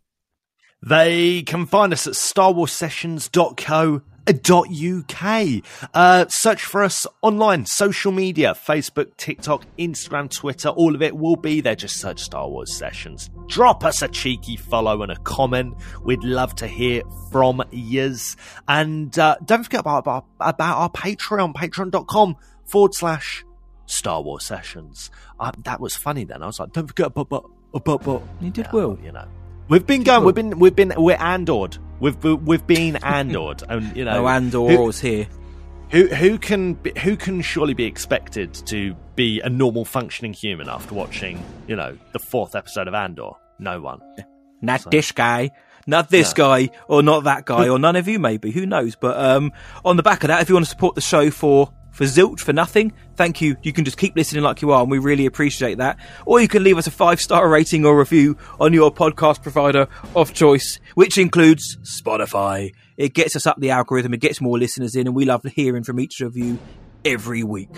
D: They can find us at starwarsessions.co.uk. Dot uk uh, search for us online, social media, Facebook, TikTok, Instagram, Twitter, all of it will be there. Just search Star Wars Sessions. Drop us a cheeky follow and a comment. We'd love to hear from yous. And uh, don't forget about, about, about our Patreon, patreon.com forward slash Star Wars Sessions. Uh, that was funny then. I was like, don't forget about, about, about, about.
C: You did
D: Yeah,
C: well.
D: You know. We've been going. We've been. We've been. We're andored. We've we've been *laughs* andored, and you know,
C: Oh, Andor
D: who,
C: was here.
D: who who can who can surely be expected to be a normal functioning human after watching you know the fourth episode of Andor? No one.
C: Not
D: So-
C: this guy, not this
D: No.
C: guy, or not that guy, or none of you maybe. Who knows? But um, on the back of that, if you want to support the show for for zilch for nothing, thank you. You can just keep listening like you are, and we really appreciate that. Or you can leave us a five star rating or review on your podcast provider of choice, which includes Spotify. It gets us up the algorithm, it gets more listeners in, and we love hearing from each of you every week.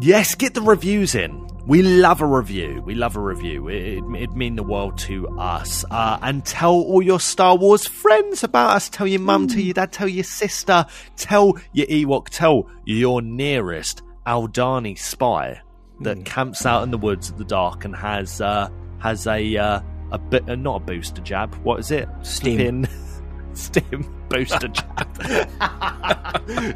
D: Yes, get the reviews in. We love a review. We love a review. It, it, it'd mean the world to us. Uh, and tell all your Star Wars friends about us. Tell your mum, tell your dad, tell your sister, tell your Ewok, tell your nearest Aldhani spy that camps out in the woods at the dark and has uh, has a uh, a bit uh, not a booster jab. What is it?
C: Stim. *laughs*
D: Stim booster *laughs*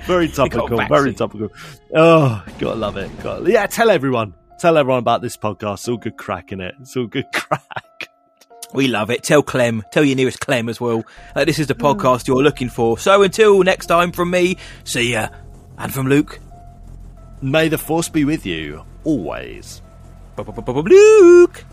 D: very *laughs* topical. Very topical. Oh, gotta love it. Gotta, yeah, tell everyone. Tell everyone about this podcast. It's all good crack in it. It's all good *laughs* crack.
C: We love it. Tell Clem, tell your nearest Clem as well. Uh, this is the podcast you're looking for. So until next time, from me, see ya. And from Luke,
D: May the force be with you always.
C: Luke.